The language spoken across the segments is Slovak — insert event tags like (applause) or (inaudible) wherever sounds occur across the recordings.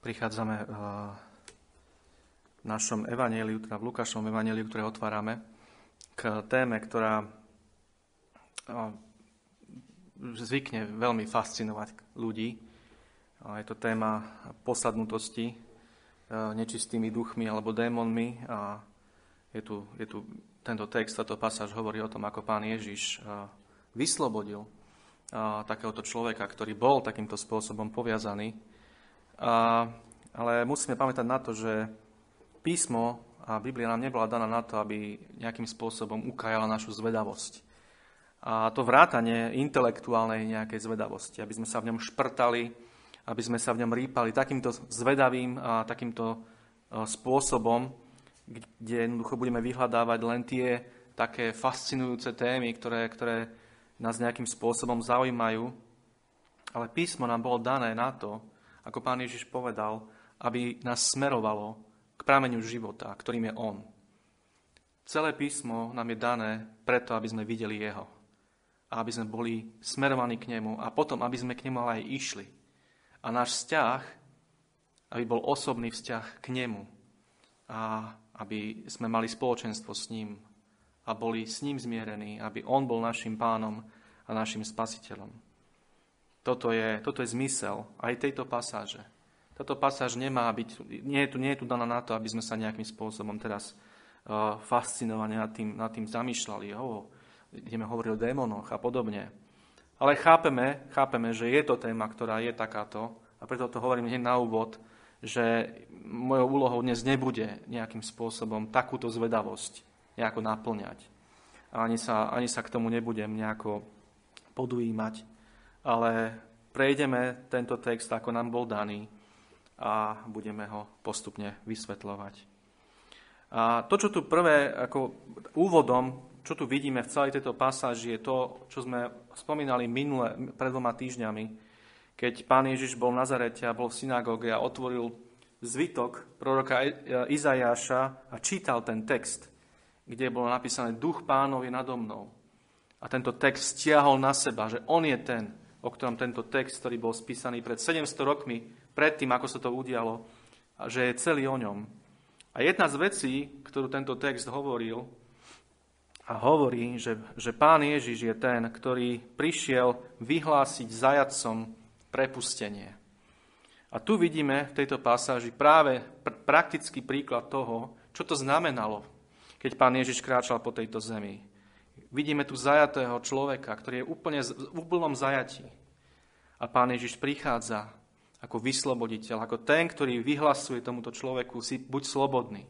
prichádzame v našom evaneliu, teda v Lukášovom evaneliu, ktoré otvárame, k téme, ktorá zvykne veľmi fascinovať ľudí. Je to téma posadnutosti nečistými duchmi alebo démonmi a je tu, je tu tento text, táto pasáž hovorí o tom, ako pán Ježiš vyslobodil takéhoto človeka, ktorý bol takýmto spôsobom poviazaný a, ale musíme pamätať na to, že písmo a Biblia nám nebola daná na to, aby nejakým spôsobom ukajala našu zvedavosť. A to vrátanie intelektuálnej nejakej zvedavosti, aby sme sa v ňom šprtali, aby sme sa v ňom rýpali takýmto zvedavým a takýmto e, spôsobom, kde jednoducho budeme vyhľadávať len tie také fascinujúce témy, ktoré, ktoré nás nejakým spôsobom zaujímajú. Ale písmo nám bolo dané na to, ako pán Ježiš povedal, aby nás smerovalo k prameňu života, ktorým je On. Celé písmo nám je dané preto, aby sme videli Jeho. A aby sme boli smerovaní k Nemu a potom, aby sme k Nemu aj išli. A náš vzťah, aby bol osobný vzťah k Nemu. A aby sme mali spoločenstvo s ním a boli s ním zmierení, aby On bol našim pánom a našim spasiteľom. Toto je, toto je zmysel aj tejto pasáže. Táto pasáž nemá byť, nie je, tu, nie je tu daná na to, aby sme sa nejakým spôsobom teraz uh, fascinovane nad tým, nad tým zamýšľali. Oh, ideme hovoriť o démonoch a podobne. Ale chápeme, chápeme, že je to téma, ktorá je takáto a preto to hovorím hneď na úvod, že mojou úlohou dnes nebude nejakým spôsobom takúto zvedavosť nejako naplňať. Ani sa, ani sa k tomu nebudem nejako podujímať ale prejdeme tento text, ako nám bol daný a budeme ho postupne vysvetľovať. A to, čo tu prvé, ako úvodom, čo tu vidíme v celej tejto pasáži, je to, čo sme spomínali minule, pred dvoma týždňami, keď pán Ježiš bol v Nazarete a bol v synagóge a otvoril zvitok proroka Izajáša a čítal ten text, kde bolo napísané Duch pánov je nado mnou. A tento text stiahol na seba, že on je ten, o ktorom tento text, ktorý bol spísaný pred 700 rokmi, predtým, ako sa to udialo, že je celý o ňom. A jedna z vecí, ktorú tento text hovoril, a hovorí, že, že pán Ježiš je ten, ktorý prišiel vyhlásiť zajacom prepustenie. A tu vidíme v tejto pasáži práve pr- praktický príklad toho, čo to znamenalo, keď pán Ježiš kráčal po tejto zemi. Vidíme tu zajatého človeka, ktorý je úplne v úplnom zajatí. A pán Ježiš prichádza ako vysloboditeľ, ako ten, ktorý vyhlasuje tomuto človeku, si buď slobodný.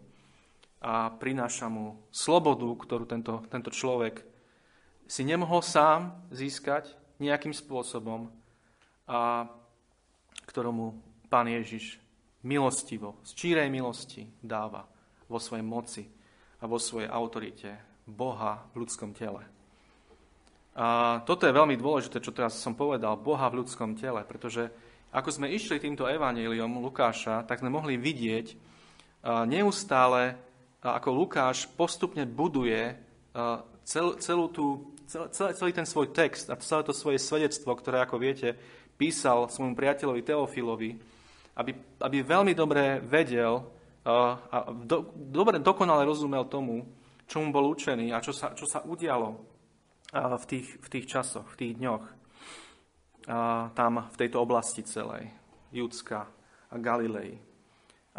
A prináša mu slobodu, ktorú tento, tento človek si nemohol sám získať nejakým spôsobom a ktoromu pán Ježiš milostivo, z čírej milosti dáva vo svojej moci a vo svojej autorite Boha v ľudskom tele. A toto je veľmi dôležité, čo teraz som povedal, Boha v ľudskom tele, pretože ako sme išli týmto evaníliom Lukáša, tak sme mohli vidieť neustále, ako Lukáš postupne buduje cel, celú tú, cel, celý ten svoj text a celé to svoje svedectvo, ktoré, ako viete, písal svojmu priateľovi Teofilovi, aby, aby veľmi dobre vedel a do, dobre, dokonale rozumel tomu, čomu bol učený a čo sa, čo sa udialo v tých, v tých časoch, v tých dňoch. Tam v tejto oblasti celej, Judska a Galilei.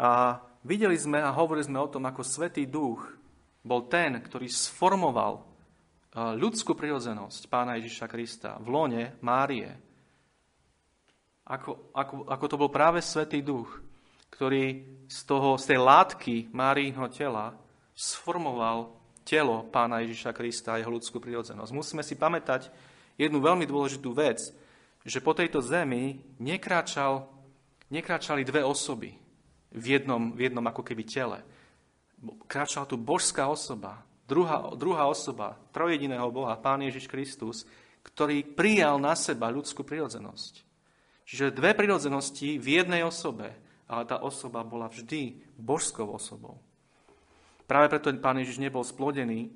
A videli sme a hovorili sme o tom, ako Svetý Duch bol ten, ktorý sformoval ľudskú prirodzenosť Pána Ježiša Krista v lone Márie. Ako, ako, ako to bol práve Svetý Duch, ktorý z, toho, z tej látky Máriho tela sformoval telo pána Ježiša Krista a jeho ľudskú prirodzenosť. Musíme si pamätať jednu veľmi dôležitú vec, že po tejto zemi nekráčal, nekráčali dve osoby v jednom, v jednom ako keby tele. Kráčala tu božská osoba, druhá, druhá osoba trojediného Boha, Pán Ježiš Kristus, ktorý prijal na seba ľudskú prirodzenosť. Čiže dve prirodzenosti v jednej osobe, ale tá osoba bola vždy božskou osobou. Práve preto pán Ježiš nebol splodený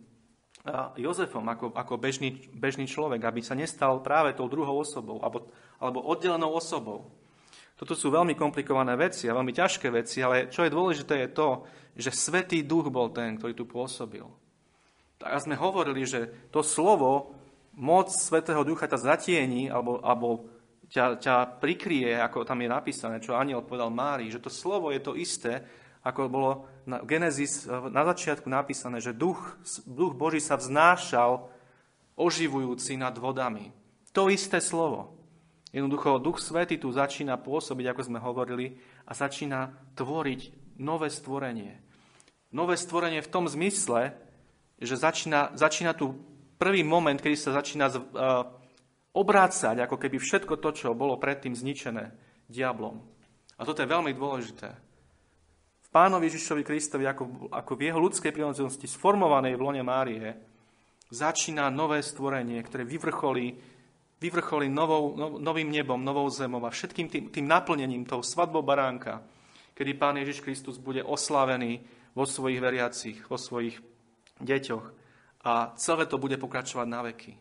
Jozefom ako, ako bežný, bežný človek, aby sa nestal práve tou druhou osobou alebo, alebo oddelenou osobou. Toto sú veľmi komplikované veci a veľmi ťažké veci, ale čo je dôležité je to, že Svetý Duch bol ten, ktorý tu pôsobil. Tak sme hovorili, že to slovo, moc Svetého Ducha ťa zatieni alebo, alebo ťa, ťa prikrie, ako tam je napísané, čo aniel povedal Mári, že to slovo je to isté, ako bolo na Genesis na začiatku napísané, že duch, duch Boží sa vznášal oživujúci nad vodami. To isté slovo. Jednoducho, Duch Svety tu začína pôsobiť, ako sme hovorili, a začína tvoriť nové stvorenie. Nové stvorenie v tom zmysle, že začína, začína tu prvý moment, kedy sa začína uh, obrácať, ako keby všetko to, čo bolo predtým zničené diablom. A toto je veľmi dôležité. Pánovi Ježišovi Kristovi, ako, ako v jeho ľudskej prírodzenosti sformovanej v lone Márie, začína nové stvorenie, ktoré vyvrcholí vyvrcholí novou, no, novým nebom, novou zemou a všetkým tým, tým naplnením, tou svadbou baránka, kedy Pán Ježiš Kristus bude oslavený vo svojich veriacich, vo svojich deťoch a celé to bude pokračovať na veky.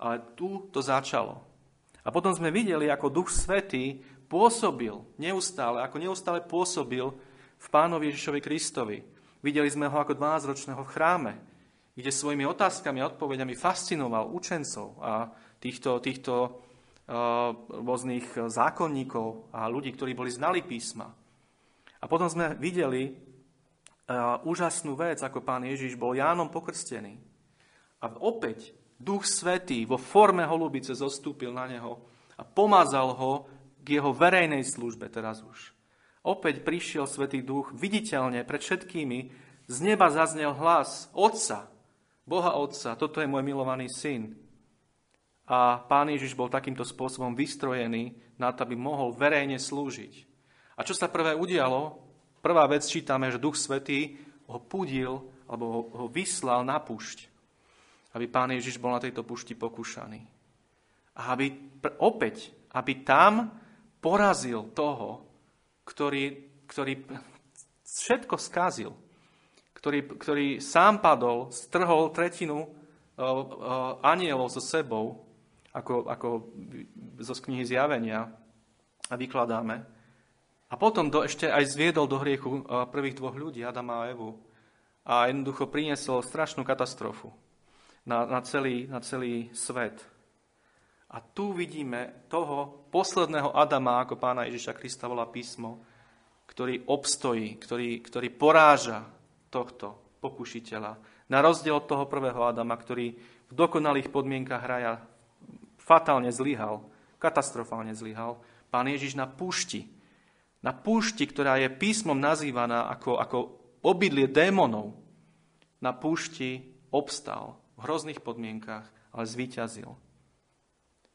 Ale tu to začalo. A potom sme videli, ako Duch Svetý pôsobil neustále, ako neustále pôsobil v Pánovi Ježišovi Kristovi. Videli sme ho ako 12-ročného v chráme, kde svojimi otázkami a odpovediami fascinoval učencov a týchto, týchto uh, rôznych zákonníkov a ľudí, ktorí boli znali písma. A potom sme videli uh, úžasnú vec, ako pán Ježiš bol Jánom pokrstený. A opäť Duch Svetý vo forme holubice zostúpil na neho a pomazal ho k jeho verejnej službe teraz už. Opäť prišiel Svetý Duch viditeľne pred všetkými. Z neba zaznel hlas Otca, Boha Otca, toto je môj milovaný syn, a pán Ježiš bol takýmto spôsobom vystrojený na to, aby mohol verejne slúžiť. A čo sa prvé udialo? Prvá vec čítame, že Duch Svetý ho pudil alebo ho, vyslal na púšť, aby pán Ježiš bol na tejto púšti pokúšaný. A aby opäť, aby tam porazil toho, ktorý, ktorý všetko skazil, ktorý, ktorý sám padol, strhol tretinu uh, uh, anielov so sebou ako, ako zo knihy Zjavenia a vykladáme. A potom do, ešte aj zviedol do hriechu eh, prvých dvoch ľudí, Adama a Evu. A jednoducho priniesol strašnú katastrofu na, na, celý, na celý svet. A tu vidíme toho posledného Adama, ako pána Ježiša Krista volá písmo, ktorý obstojí, ktorý, ktorý poráža tohto pokušiteľa. Na rozdiel od toho prvého Adama, ktorý v dokonalých podmienkach hraja fatálne zlyhal, katastrofálne zlyhal, pán Ježiš na púšti, na púšti, ktorá je písmom nazývaná ako, ako obydlie démonov, na púšti obstal v hrozných podmienkach, ale zvíťazil.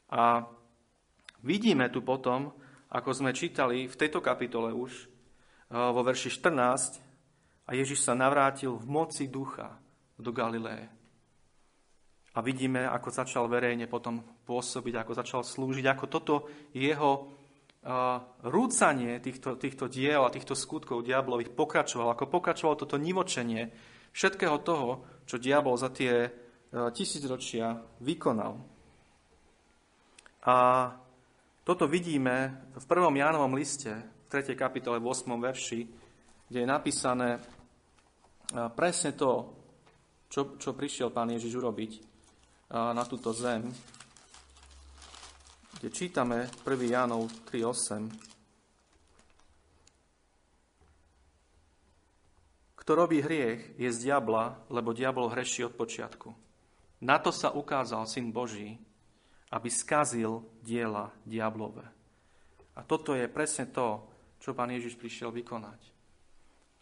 A vidíme tu potom, ako sme čítali v tejto kapitole už, eh, vo verši 14, a Ježiš sa navrátil v moci ducha do Galiléje. A vidíme, ako začal verejne potom pôsobiť, ako začal slúžiť, ako toto jeho uh, rúcanie týchto, týchto diel a týchto skutkov diablových pokračovalo, ako pokračovalo toto nivočenie všetkého toho, čo diabol za tie uh, tisícročia vykonal. A toto vidíme v 1. Jánovom liste, v 3. kapitole, v 8. verši, kde je napísané uh, presne to, čo, čo prišiel pán Ježiš urobiť na túto zem, kde čítame 1. Jánov 3.8. Kto robí hriech, je z diabla, lebo diabol hreší od počiatku. Na to sa ukázal Syn Boží, aby skazil diela diablové. A toto je presne to, čo pán Ježiš prišiel vykonať.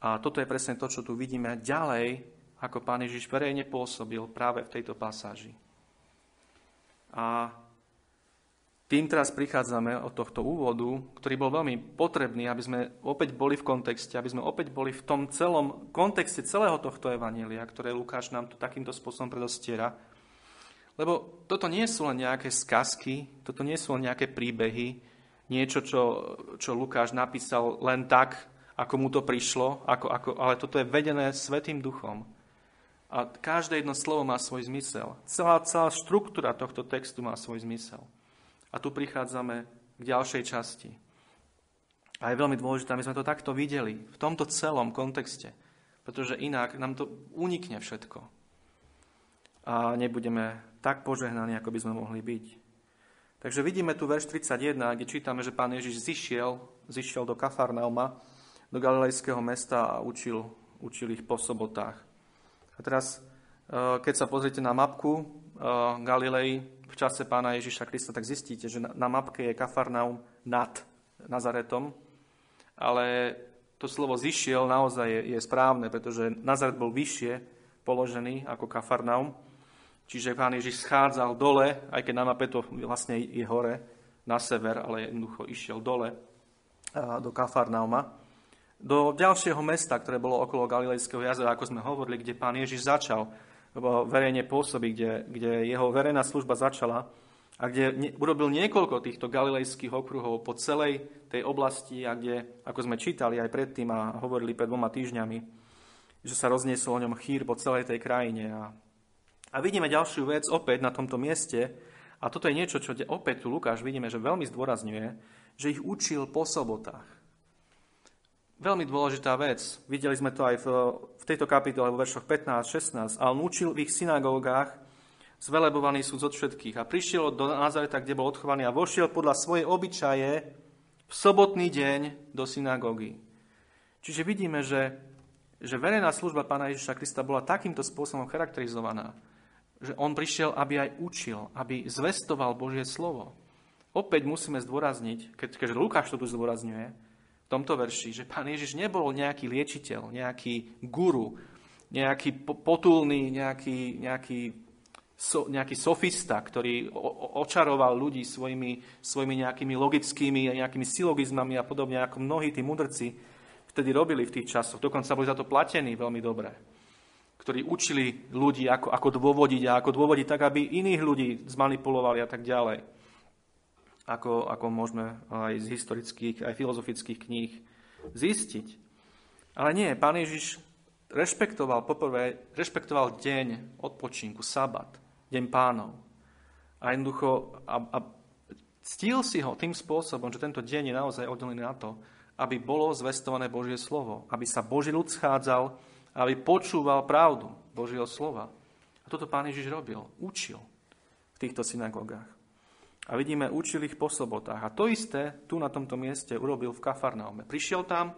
A toto je presne to, čo tu vidíme ďalej, ako pán Ježiš verejne pôsobil práve v tejto pasáži. A tým teraz prichádzame od tohto úvodu, ktorý bol veľmi potrebný, aby sme opäť boli v kontexte, aby sme opäť boli v tom celom kontexte celého tohto evanília, ktoré Lukáš nám tu takýmto spôsobom predostiera. Lebo toto nie sú len nejaké skazky, toto nie sú len nejaké príbehy, niečo, čo, čo Lukáš napísal len tak, ako mu to prišlo, ako, ako, ale toto je vedené Svetým duchom. A každé jedno slovo má svoj zmysel. Celá, celá štruktúra tohto textu má svoj zmysel. A tu prichádzame k ďalšej časti. A je veľmi dôležité, aby sme to takto videli, v tomto celom kontexte, pretože inak nám to unikne všetko. A nebudeme tak požehnaní, ako by sme mohli byť. Takže vidíme tu verš 31, kde čítame, že pán Ježiš zišiel, zišiel do Kafarnauma, do galilejského mesta a učil, učil ich po sobotách. A teraz, e, keď sa pozriete na mapku e, Galilei v čase pána Ježiša Krista, tak zistíte, že na mapke je Kafarnaum nad Nazaretom, ale to slovo zišiel naozaj je, je správne, pretože Nazaret bol vyššie položený ako Kafarnaum, čiže pán Ježiš schádzal dole, aj keď mape to vlastne je hore, na sever, ale jednoducho išiel dole do Kafarnauma do ďalšieho mesta, ktoré bolo okolo Galilejského jazera, ako sme hovorili, kde pán Ježiš začal verejne pôsobiť, kde, kde jeho verejná služba začala a kde urobil niekoľko týchto galilejských okruhov po celej tej oblasti a kde, ako sme čítali aj predtým a hovorili pred dvoma týždňami, že sa rozniesol o ňom chýr po celej tej krajine. A, a vidíme ďalšiu vec opäť na tomto mieste, a toto je niečo, čo opäť tu Lukáš vidíme, že veľmi zdôrazňuje, že ich učil po sobotách. Veľmi dôležitá vec. Videli sme to aj v, v tejto kapitole, vo veršoch 15-16. A on učil v ich synagógach, zvelebovaný sú od všetkých. A prišiel do Nazareta, kde bol odchovaný a vošiel podľa svojej obyčaje v sobotný deň do synagógy. Čiže vidíme, že, že verejná služba pána Ježiša Krista bola takýmto spôsobom charakterizovaná, že on prišiel, aby aj učil, aby zvestoval Božie slovo. Opäť musíme zdôrazniť, keď, keďže Lukáš to tu zdôrazňuje, v tomto verši, že pán Ježiš nebol nejaký liečiteľ, nejaký guru, nejaký potulný, nejaký, nejaký, so, nejaký sofista, ktorý očaroval ľudí svojimi, svojimi nejakými logickými a nejakými silogizmami a podobne, ako mnohí tí mudrci vtedy robili v tých časoch. Dokonca boli za to platení veľmi dobre ktorí učili ľudí, ako, ako dôvodiť a ako dôvodiť tak, aby iných ľudí zmanipulovali a tak ďalej ako, ako môžeme aj z historických, aj filozofických kníh zistiť. Ale nie, pán Ježiš rešpektoval, poprvé, rešpektoval deň odpočinku, sabat, deň pánov. A jednoducho, a, a ctil si ho tým spôsobom, že tento deň je naozaj oddelený na to, aby bolo zvestované Božie slovo, aby sa Boží ľud schádzal, aby počúval pravdu Božieho slova. A toto pán Ježiš robil, učil v týchto synagógach. A vidíme, učil ich po sobotách. A to isté tu na tomto mieste urobil v Kafarnaume. Prišiel tam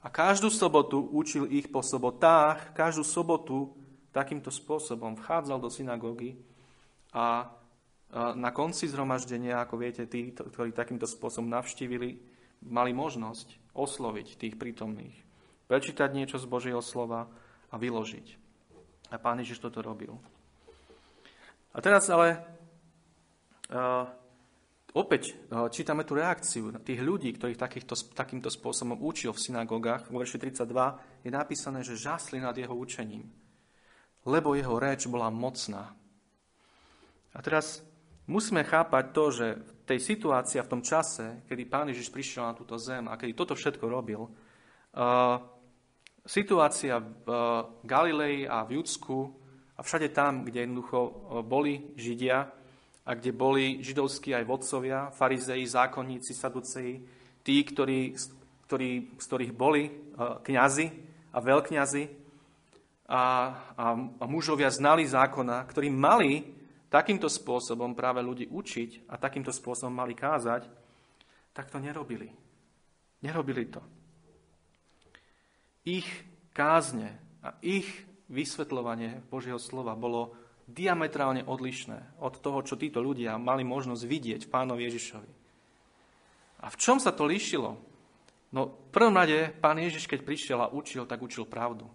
a každú sobotu učil ich po sobotách, každú sobotu takýmto spôsobom vchádzal do synagógy a na konci zhromaždenia, ako viete, tí, ktorí takýmto spôsobom navštívili, mali možnosť osloviť tých prítomných, prečítať niečo z Božieho slova a vyložiť. A pán Ježiš toto robil. A teraz ale Opäť eh, čítame tú reakciu tých ľudí, ktorých takýchto, takýmto spôsobom učil v synagógach. Vo verši 32 je napísané, že žasli nad jeho učením, lebo jeho reč bola mocná. A teraz musíme chápať to, že v tej situácii a v tom čase, kedy Pán Ježiš prišiel na túto zem a kedy toto všetko robil, uh, situácia v uh, Galilei a v Judsku a všade tam, kde jednoducho boli Židia, a kde boli židovskí aj vodcovia, farizei, zákonníci, saduceji, tí, ktorí, ktorí, z ktorých boli e, kňazi a veľkňazi a, a, a mužovia znali zákona, ktorí mali takýmto spôsobom práve ľudí učiť a takýmto spôsobom mali kázať, tak to nerobili. Nerobili to. Ich kázne a ich vysvetľovanie Božieho slova bolo diametrálne odlišné od toho, čo títo ľudia mali možnosť vidieť v pánovi Ježišovi. A v čom sa to líšilo? No, v prvom rade, pán Ježiš, keď prišiel a učil, tak učil pravdu.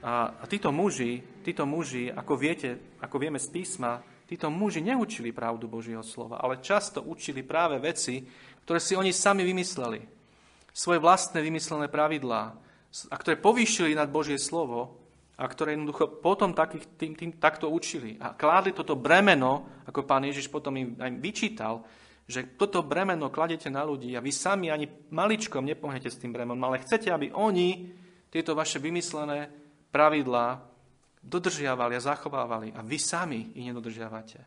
A, a títo muži, títo muži, ako viete, ako vieme z písma, títo muži neučili pravdu Božieho slova, ale často učili práve veci, ktoré si oni sami vymysleli. Svoje vlastné vymyslené pravidlá, a ktoré povýšili nad Božie slovo a ktoré jednoducho potom takých, tým, tým, takto učili. A kládli toto bremeno, ako pán Ježiš potom im aj vyčítal, že toto bremeno kladete na ľudí a vy sami ani maličkom nepohnete s tým bremenom, ale chcete, aby oni tieto vaše vymyslené pravidlá dodržiavali a zachovávali a vy sami ich nedodržiavate.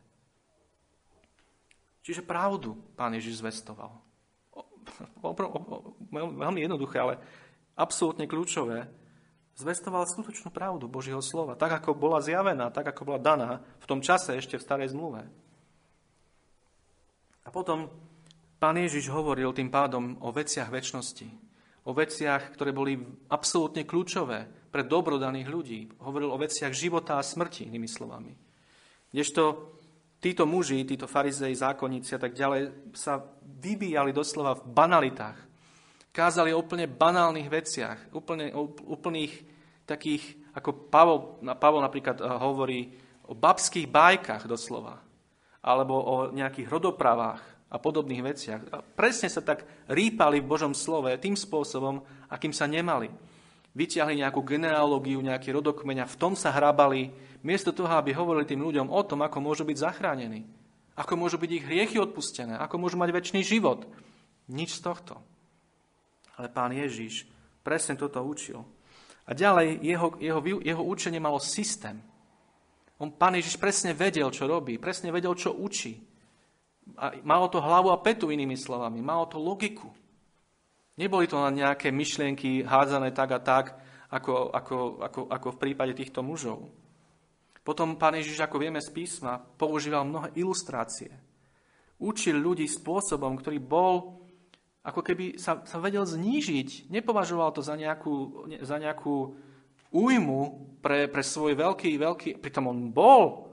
Čiže pravdu pán Ježiš zvestoval. veľmi jednoduché, ale absolútne kľúčové, zvestoval skutočnú pravdu Božieho slova, tak ako bola zjavená, tak ako bola daná v tom čase ešte v starej zmluve. A potom pán Ježiš hovoril tým pádom o veciach väčšnosti, o veciach, ktoré boli absolútne kľúčové pre dobro daných ľudí. Hovoril o veciach života a smrti, inými slovami. Kdežto títo muži, títo farizei, zákonníci a tak ďalej sa vybíjali doslova v banalitách. Kázali o úplne banálnych veciach, úplne, úplných takých, ako Pavol, Pavol napríklad eh, hovorí o babských bajkách doslova, alebo o nejakých rodopravách, a podobných veciach. A presne sa tak rýpali v Božom slove tým spôsobom, akým sa nemali. Vyťahli nejakú genealógiu, nejaký rodokmeň a v tom sa hrabali, miesto toho, aby hovorili tým ľuďom o tom, ako môžu byť zachránení, ako môžu byť ich hriechy odpustené, ako môžu mať väčší život. Nič z tohto. Ale pán Ježiš presne toto učil. A ďalej jeho, jeho, jeho učenie malo systém. On, pán Ježiš presne vedel, čo robí, presne vedel, čo učí. A malo to hlavu a petu, inými slovami. Malo to logiku. Neboli to len nejaké myšlienky hádzané tak a tak, ako, ako, ako, ako v prípade týchto mužov. Potom pán Ježiš, ako vieme z písma, používal mnohé ilustrácie. Učil ľudí spôsobom, ktorý bol, ako keby sa, sa vedel znížiť. Nepovažoval to za nejakú, za nejakú újmu pre, pre svoj veľký, veľký... Pritom on bol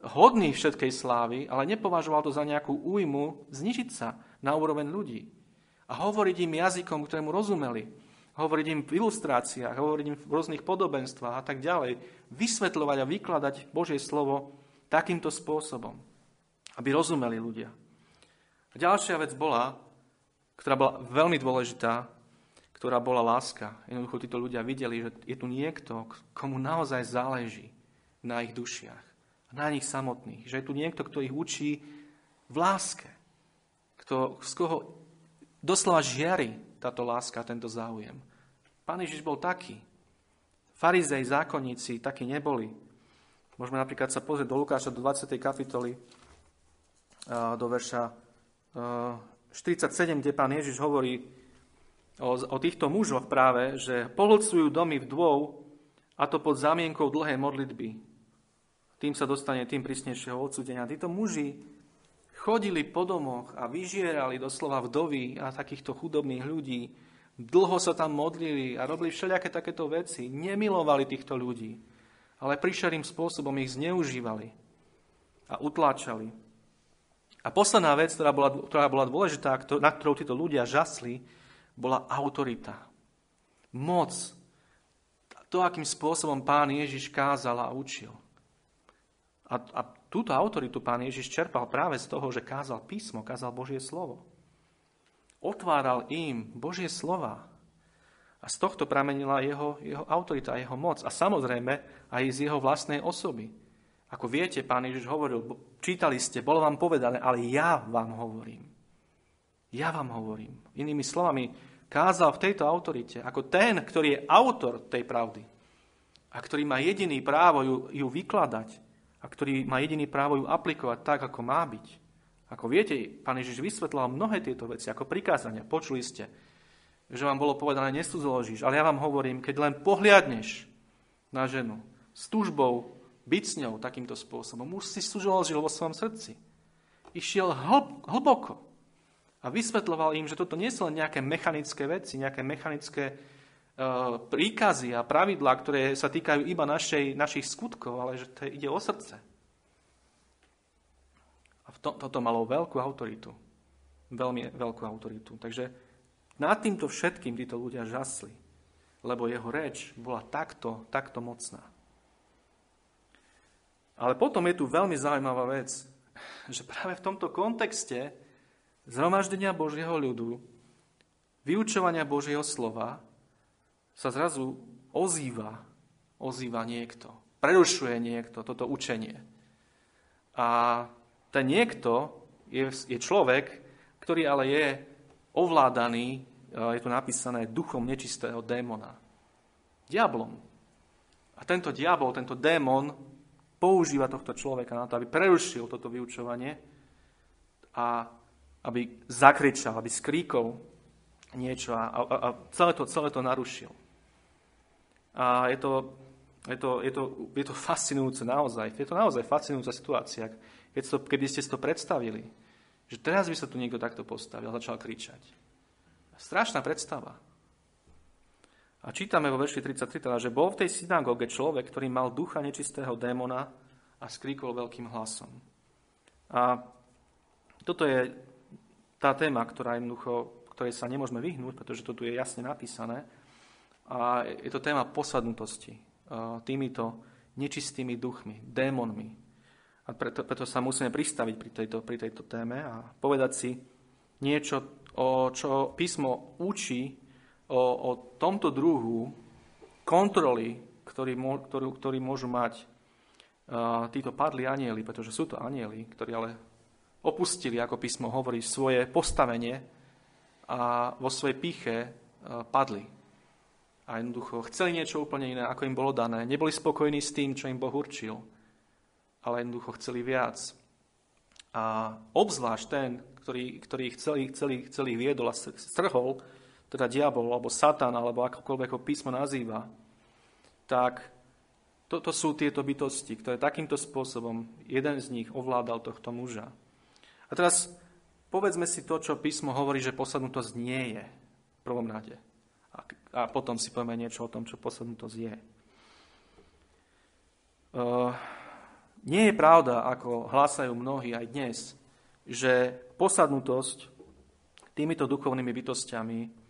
hodný všetkej slávy, ale nepovažoval to za nejakú újmu znižiť sa na úroveň ľudí. A hovoriť im jazykom, ktorému rozumeli. Hovoriť im v ilustráciách, hovoriť im v rôznych podobenstvách a tak ďalej. Vysvetľovať a vykladať Božie slovo takýmto spôsobom, aby rozumeli ľudia. A ďalšia vec bola, ktorá bola veľmi dôležitá, ktorá bola láska. Jednoducho títo ľudia videli, že je tu niekto, komu naozaj záleží na ich dušiach na nich samotných. Že je tu niekto, kto ich učí v láske. Kto, z koho doslova žiari táto láska, tento záujem. Pán Ježiš bol taký. Farizej, zákonníci takí neboli. Môžeme napríklad sa pozrieť do Lukáša, do 20. kapitoly, do verša 47, kde pán Ježiš hovorí o, o týchto mužoch práve, že pohlcujú domy vdôv, a to pod zámienkou dlhej modlitby tým sa dostane tým prísnejšieho odsudenia. Títo muži chodili po domoch a vyžierali doslova vdovy a takýchto chudobných ľudí. Dlho sa tam modlili a robili všelijaké takéto veci. Nemilovali týchto ľudí, ale príšerým spôsobom ich zneužívali a utláčali. A posledná vec, ktorá bola, ktorá bola dôležitá, na ktorou títo ľudia žasli, bola autorita. Moc. To, akým spôsobom pán Ježiš kázal a učil. A, a túto autoritu pán Ježiš čerpal práve z toho, že kázal písmo, kázal Božie slovo. Otváral im Božie slova. A z tohto pramenila jeho, jeho autorita, jeho moc. A samozrejme aj z jeho vlastnej osoby. Ako viete, pán Ježiš hovoril, čítali ste, bolo vám povedané, ale ja vám hovorím. Ja vám hovorím. Inými slovami, kázal v tejto autorite, ako ten, ktorý je autor tej pravdy a ktorý má jediný právo ju, ju vykladať, a ktorý má jediný právo ju aplikovať tak, ako má byť. Ako viete, pán Ježiš vysvetlal mnohé tieto veci ako prikázania. Počuli ste, že vám bolo povedané, nesudzoložíš, ale ja vám hovorím, keď len pohliadneš na ženu s túžbou byť s ňou takýmto spôsobom, už si sudzoložil vo svojom srdci. Išiel hlb, hlboko a vysvetloval im, že toto nie sú len nejaké mechanické veci, nejaké mechanické E, príkazy a pravidlá, ktoré sa týkajú iba našej, našich skutkov, ale že to ide o srdce. A to, toto malo veľkú autoritu. Veľmi veľkú autoritu. Takže nad týmto všetkým títo ľudia žasli, lebo jeho reč bola takto, takto mocná. Ale potom je tu veľmi zaujímavá vec, že práve v tomto kontexte zhromaždenia Božieho ľudu, vyučovania Božieho slova, sa zrazu ozýva, ozýva niekto. Prerušuje niekto toto učenie. A ten niekto je, je človek, ktorý ale je ovládaný, je tu napísané, duchom nečistého démona. Diablom. A tento diabol, tento démon používa tohto človeka na to, aby prerušil toto vyučovanie a aby zakričal, aby skríkol niečo a, a, a celé, to, celé to narušil. A je to, je to, je to, je to fascinujúce naozaj. Je to naozaj fascinujúca situácia. Keď to, keby ste si to predstavili, že teraz by sa tu niekto takto postavil a začal kričať. Strašná predstava. A čítame vo verši 33, teda, že bol v tej synagóge človek, ktorý mal ducha nečistého démona a skríkol veľkým hlasom. A toto je tá téma, ktorá jednoducho, ktorej sa nemôžeme vyhnúť, pretože to tu je jasne napísané. A je to téma posadnutosti týmito nečistými duchmi, démonmi. A preto, preto sa musíme pristaviť pri tejto, pri tejto téme a povedať si niečo, o čo písmo učí o, o tomto druhu kontroly, ktorý, ktorý, ktorý môžu mať uh, títo padli anieli, pretože sú to anieli, ktorí ale opustili, ako písmo hovorí, svoje postavenie a vo svojej píche uh, padli. A jednoducho chceli niečo úplne iné, ako im bolo dané. Neboli spokojní s tým, čo im Boh určil, ale jednoducho chceli viac. A obzvlášť ten, ktorý, ktorý ich celých, celých, celých viedol a strhol, teda diabol, alebo satan, alebo akokoľvek ho písmo nazýva, tak toto sú tieto bytosti, ktoré takýmto spôsobom jeden z nich ovládal tohto muža. A teraz povedzme si to, čo písmo hovorí, že posadnutosť nie je v prvom rade. A, a potom si povieme niečo o tom, čo posadnutosť je. Uh, nie je pravda, ako hlásajú mnohí aj dnes, že posadnutosť týmito duchovnými bytostiami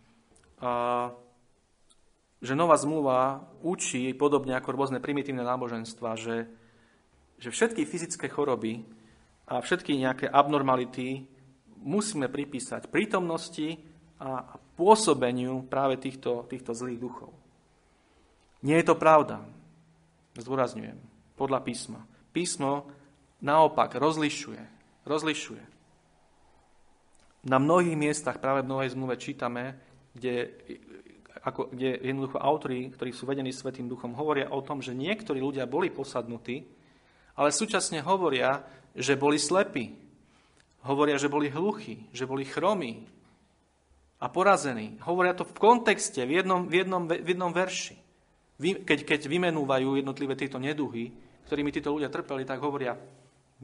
že nová zmluva učí, podobne ako rôzne primitívne náboženstva, že, že všetky fyzické choroby a všetky nejaké abnormality musíme pripísať prítomnosti a pôsobeniu práve týchto, týchto zlých duchov. Nie je to pravda, zdôrazňujem, podľa písma. Písmo naopak rozlišuje. Rozlišuje. Na mnohých miestach práve v Novej zmluve čítame, kde, ako, kde jednoducho autory, ktorí sú vedení Svetým duchom, hovoria o tom, že niektorí ľudia boli posadnutí, ale súčasne hovoria, že boli slepí. Hovoria, že boli hluchí, že boli chromí a porazení. Hovoria to v kontexte, v jednom, v jednom, v jednom verši. Keď, keď vymenúvajú jednotlivé tieto neduhy, ktorými títo ľudia trpeli, tak hovoria,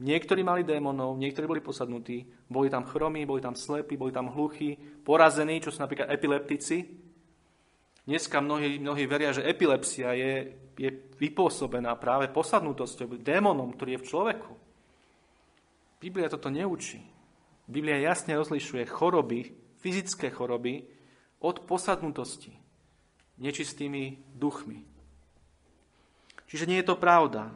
Niektorí mali démonov, niektorí boli posadnutí, boli tam chromí, boli tam slepí, boli tam hluchí, porazení, čo sú napríklad epileptici. Dneska mnohí, mnohí veria, že epilepsia je, je vypôsobená práve posadnutosťou, démonom, ktorý je v človeku. Biblia toto neučí. Biblia jasne rozlišuje choroby, fyzické choroby od posadnutosti nečistými duchmi. Čiže nie je to pravda,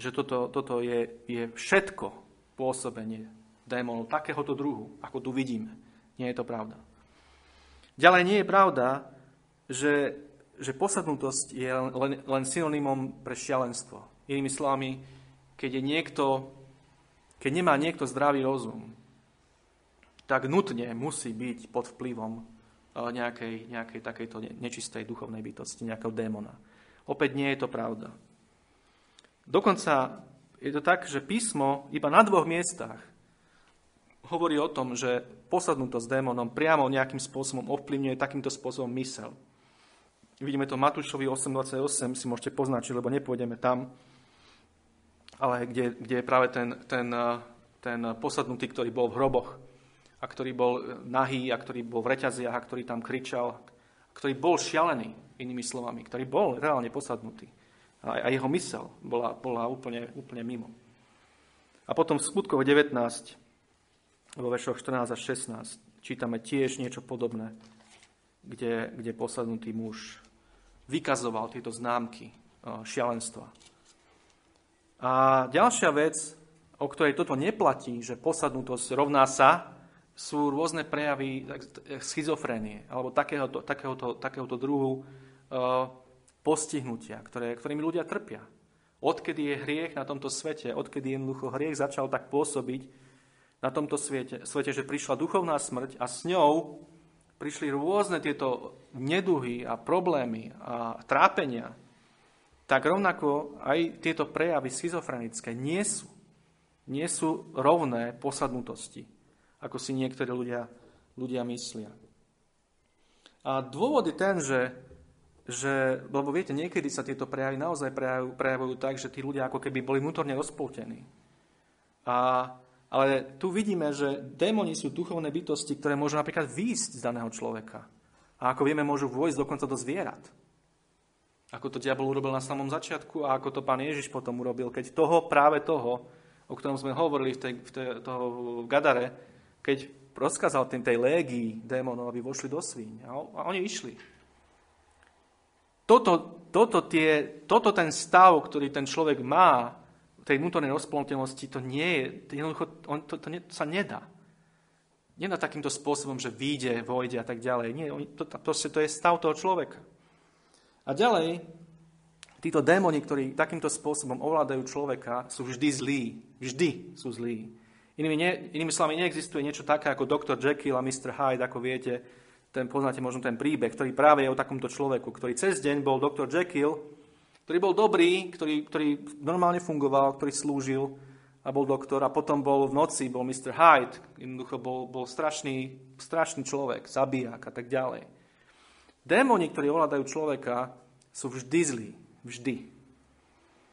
že toto, toto je, je všetko pôsobenie démonov takéhoto druhu, ako tu vidíme. Nie je to pravda. Ďalej nie je pravda, že, že posadnutosť je len, len synonymom pre šialenstvo. Inými slovami, keď je niekto, keď nemá niekto zdravý rozum, tak nutne musí byť pod vplyvom eh, nejakej, nejakej takejto nečistej duchovnej bytosti, nejakého démona. Opäť nie je to pravda. Dokonca je to tak, že písmo iba na dvoch miestach hovorí o tom, že posadnutosť démonom priamo nejakým spôsobom ovplyvňuje takýmto spôsobom mysel. Vidíme to Matúšovi 8.28, si môžete poznačiť, lebo nepôjdeme tam, ale kde, kde je práve ten, ten, ten posadnutý, ktorý bol v hroboch a ktorý bol nahý a ktorý bol v reťaziach a ktorý tam kričal, ktorý bol šialený, inými slovami, ktorý bol reálne posadnutý a jeho mysel bola, bola úplne, úplne mimo. A potom v skutkoch 19, vo veršoch 14 až 16, čítame tiež niečo podobné, kde, kde posadnutý muž vykazoval tieto známky šialenstva. A ďalšia vec, o ktorej toto neplatí, že posadnutosť rovná sa, sú rôzne prejavy schizofrénie alebo takéhoto, takéhoto, takéhoto druhu postihnutia, ktoré, ktorými ľudia trpia. Odkedy je hriech na tomto svete, odkedy jednoducho hriech začal tak pôsobiť na tomto svete, svete, že prišla duchovná smrť a s ňou prišli rôzne tieto neduhy a problémy a trápenia, tak rovnako aj tieto prejavy schizofrenické nie sú, nie sú rovné posadnutosti, ako si niektorí ľudia, ľudia myslia. A dôvod je ten, že, že lebo viete, niekedy sa tieto prejavy naozaj prejavujú, prejavujú tak, že tí ľudia ako keby boli vnútorne rozpoltení. A, ale tu vidíme, že démoni sú duchovné bytosti, ktoré môžu napríklad výjsť z daného človeka. A ako vieme, môžu vojsť dokonca do zvierat. Ako to diabol urobil na samom začiatku a ako to pán Ježiš potom urobil, keď toho, práve toho, o ktorom sme hovorili v, tej, v, tej, toho, v Gadare, keď rozkázal tým tej légii démonov, aby vošli do svíň. A, oni išli. Toto, toto, tie, toto ten stav, ktorý ten človek má, tej vnútornej rozplontenosti, to nie je, jednoducho, on, to, to, ne, to sa nedá. Nedá takýmto spôsobom, že vyjde, vojde a tak ďalej. Nie, on, to, to, to je stav toho človeka. A ďalej, títo démoni, ktorí takýmto spôsobom ovládajú človeka, sú vždy zlí. Vždy sú zlí. Inými, ne, inými slovami, neexistuje niečo také ako Dr. Jekyll a Mr. Hyde, ako viete, ten, poznáte možno ten príbeh, ktorý práve je o takomto človeku, ktorý cez deň bol Dr. Jekyll, ktorý bol dobrý, ktorý, ktorý normálne fungoval, ktorý slúžil a bol doktor a potom bol v noci, bol Mr. Hyde, jednoducho bol, bol strašný, strašný človek, zabijak a tak ďalej. Démoni, ktorí ovládajú človeka, sú vždy zlí. Vždy.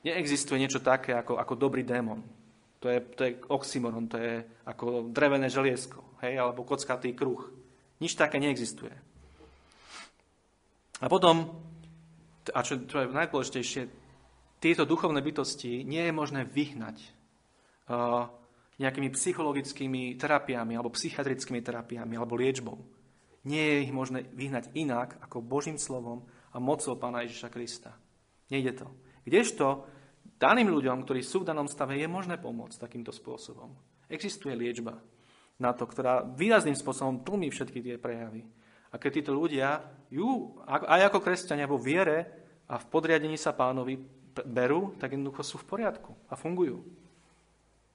Neexistuje niečo také ako, ako dobrý démon. To je, to je oxymoron, to je ako drevené želiesko, hej, alebo kockatý kruh. Nič také neexistuje. A potom, a čo, čo je najdôležitejšie, tieto duchovné bytosti nie je možné vyhnať uh, nejakými psychologickými terapiami alebo psychiatrickými terapiami alebo liečbou. Nie je ich možné vyhnať inak ako Božím slovom a mocou Pána Ježiša Krista. Nejde to. Kdežto daným ľuďom, ktorí sú v danom stave, je možné pomôcť takýmto spôsobom. Existuje liečba na to, ktorá výrazným spôsobom tlmí všetky tie prejavy. A keď títo ľudia ju aj ako kresťania vo viere a v podriadení sa pánovi berú, tak jednoducho sú v poriadku a fungujú.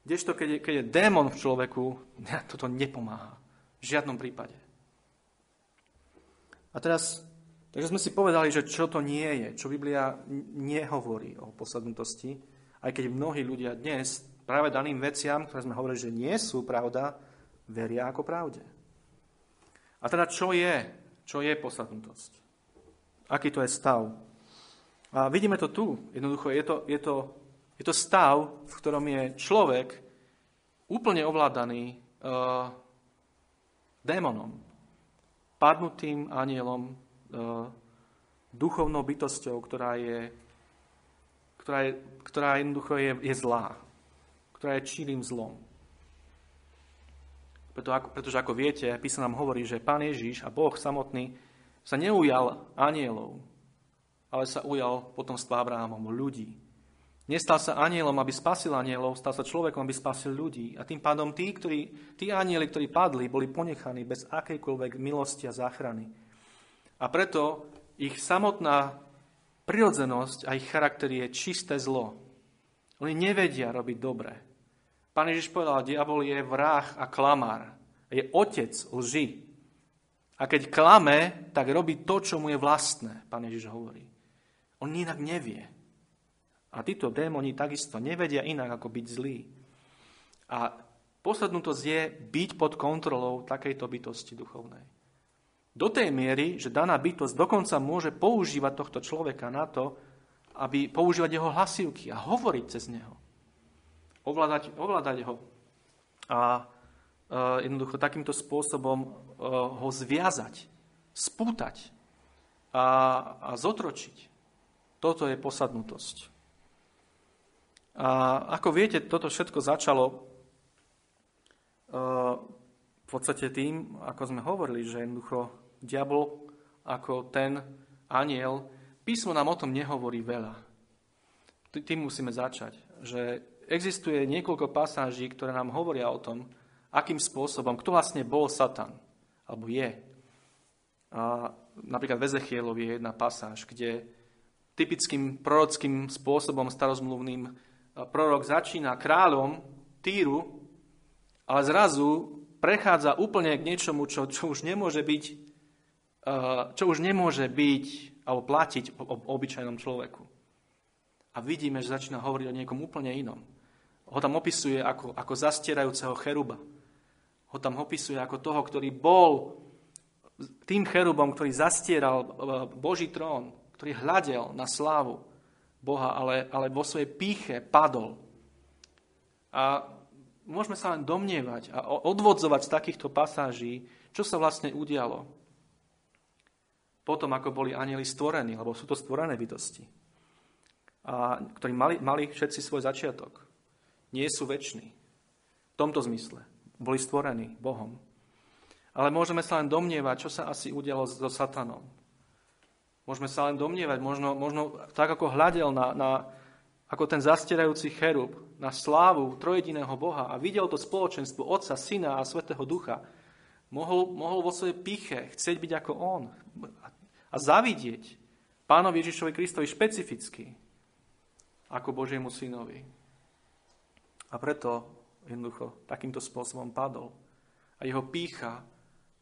Kdežto, keď je, keď je démon v človeku, toto nepomáha. V žiadnom prípade. A teraz Takže sme si povedali, že čo to nie je, čo Biblia nehovorí o posadnutosti, aj keď mnohí ľudia dnes práve daným veciam, ktoré sme hovorili, že nie sú pravda, veria ako pravde. A teda čo je? Čo je posadnutosť? Aký to je stav? A vidíme to tu. Jednoducho je to, je to, je to stav, v ktorom je človek úplne ovládaný uh, démonom, padnutým anielom, uh, duchovnou bytosťou, ktorá je, ktorá, je, ktorá jednoducho je, je zlá, ktorá je čílým zlom. Preto, pretože ako viete, písa nám hovorí, že Pán Ježiš a Boh samotný sa neujal anielov, ale sa ujal potomstva Abrahamom ľudí. Nestal sa anielom, aby spasil anielov, stal sa človekom, aby spasil ľudí. A tým pádom tí, ktorí, tí anieli, ktorí padli, boli ponechaní bez akejkoľvek milosti a záchrany. A preto ich samotná prirodzenosť a ich charakter je čisté zlo. Oni nevedia robiť dobre. Pán Ježiš povedal, diabol je vrah a klamár. Je otec lži. A keď klame, tak robí to, čo mu je vlastné, pán Ježiš hovorí. On inak nevie. A títo démoni takisto nevedia inak, ako byť zlí. A poslednutosť je byť pod kontrolou takejto bytosti duchovnej. Do tej miery, že daná bytosť dokonca môže používať tohto človeka na to, aby používať jeho hlasivky a hovoriť cez neho. Ovládať, ovládať ho. A e, jednoducho takýmto spôsobom e, ho zviazať, spútať a, a zotročiť. Toto je posadnutosť. A ako viete, toto všetko začalo e, v podstate tým, ako sme hovorili, že jednoducho diabol ako ten aniel, písmo nám o tom nehovorí veľa. Tým musíme začať, že existuje niekoľko pasáží, ktoré nám hovoria o tom, akým spôsobom, kto vlastne bol Satan, alebo je. A napríklad v Ezechielovi je jedna pasáž, kde typickým prorockým spôsobom starozmluvným prorok začína kráľom Týru, ale zrazu prechádza úplne k niečomu, čo, čo už nemôže byť Eh, čo už nemôže byť alebo platiť o, o obyčajnom človeku. A vidíme, že začína hovoriť o niekom úplne inom. Ho tam opisuje ako, ako zastierajúceho cheruba. Ho tam opisuje ako toho, ktorý bol tým cherubom, ktorý zastieral e, Boží trón, ktorý hľadel na slávu Boha, ale, ale vo svojej píche padol. A môžeme sa len domnievať a odvodzovať z takýchto pasáží, čo sa vlastne udialo. Potom, ako boli anieli stvorení, lebo sú to stvorené bytosti, a ktorí mali, mali všetci svoj začiatok. Nie sú väčší. V tomto zmysle. Boli stvorení Bohom. Ale môžeme sa len domnievať, čo sa asi udialo so satanom. Môžeme sa len domnievať, možno, možno tak ako hľadel na, na ako ten zastierajúci cherub na slávu trojediného Boha a videl to spoločenstvo Otca, Syna a Svetého Ducha, mohol, mohol vo svojej piche chcieť byť ako On a zavidieť Pánovi Ježišovi Kristovi špecificky ako Božiemu Synovi. A preto jednoducho takýmto spôsobom padol. A jeho pícha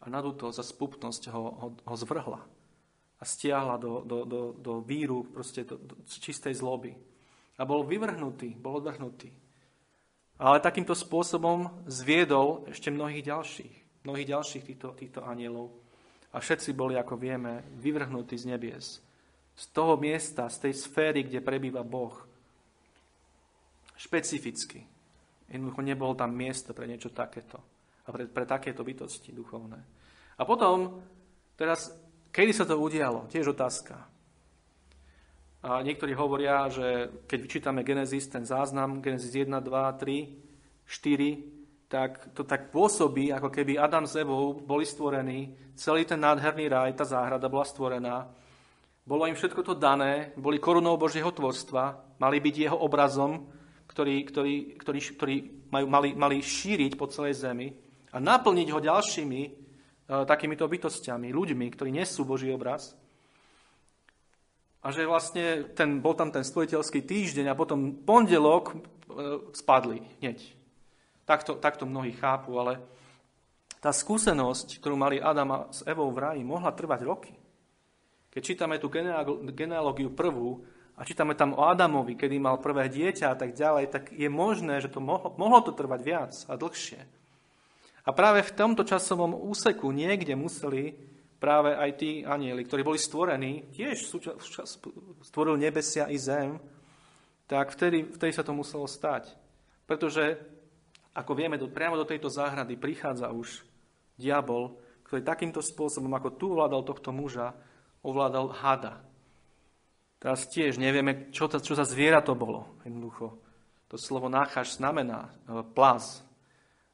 a nadúto za spupnosť ho, ho, ho zvrhla a stiahla do, do, do, do víru, proste do, do čistej zloby. A bol vyvrhnutý, bol odvrhnutý. Ale takýmto spôsobom zviedol ešte mnohých ďalších, mnohých ďalších týchto, týchto anielov. A všetci boli, ako vieme, vyvrhnutí z nebies. Z toho miesta, z tej sféry, kde prebýva Boh. Špecificky. Jednoducho nebolo tam miesto pre niečo takéto. A pre, pre takéto bytosti duchovné. A potom, teraz Kedy sa to udialo? Tiež otázka. A niektorí hovoria, že keď vyčítame Genesis, ten záznam, Genesis 1, 2, 3, 4, tak to tak pôsobí, ako keby Adam s Evou boli stvorení, celý ten nádherný raj, tá záhrada bola stvorená, bolo im všetko to dané, boli korunou Božieho tvorstva, mali byť jeho obrazom, ktorý, ktorý, ktorý, ktorý majú, mali, mali šíriť po celej zemi a naplniť ho ďalšími E, takýmito bytostiami, ľuďmi, ktorí nesú Boží obraz. A že vlastne ten, bol tam ten stvoriteľský týždeň a potom pondelok e, spadli hneď. Takto, takto mnohí chápu, ale tá skúsenosť, ktorú mali Adama s Evou v raji, mohla trvať roky. Keď čítame tú genealógiu prvú a čítame tam o Adamovi, kedy mal prvé dieťa a tak ďalej, tak je možné, že to mohlo, mohlo to trvať viac a dlhšie. A práve v tomto časovom úseku niekde museli práve aj tí anieli, ktorí boli stvorení, tiež stvoril nebesia i zem, tak vtedy, vtedy sa to muselo stať. Pretože, ako vieme, do, priamo do tejto záhrady prichádza už diabol, ktorý takýmto spôsobom, ako tu ovládal tohto muža, ovládal hada. Teraz tiež nevieme, čo, to, čo za zviera to bolo. Jednoducho. To slovo náchaž znamená plaz,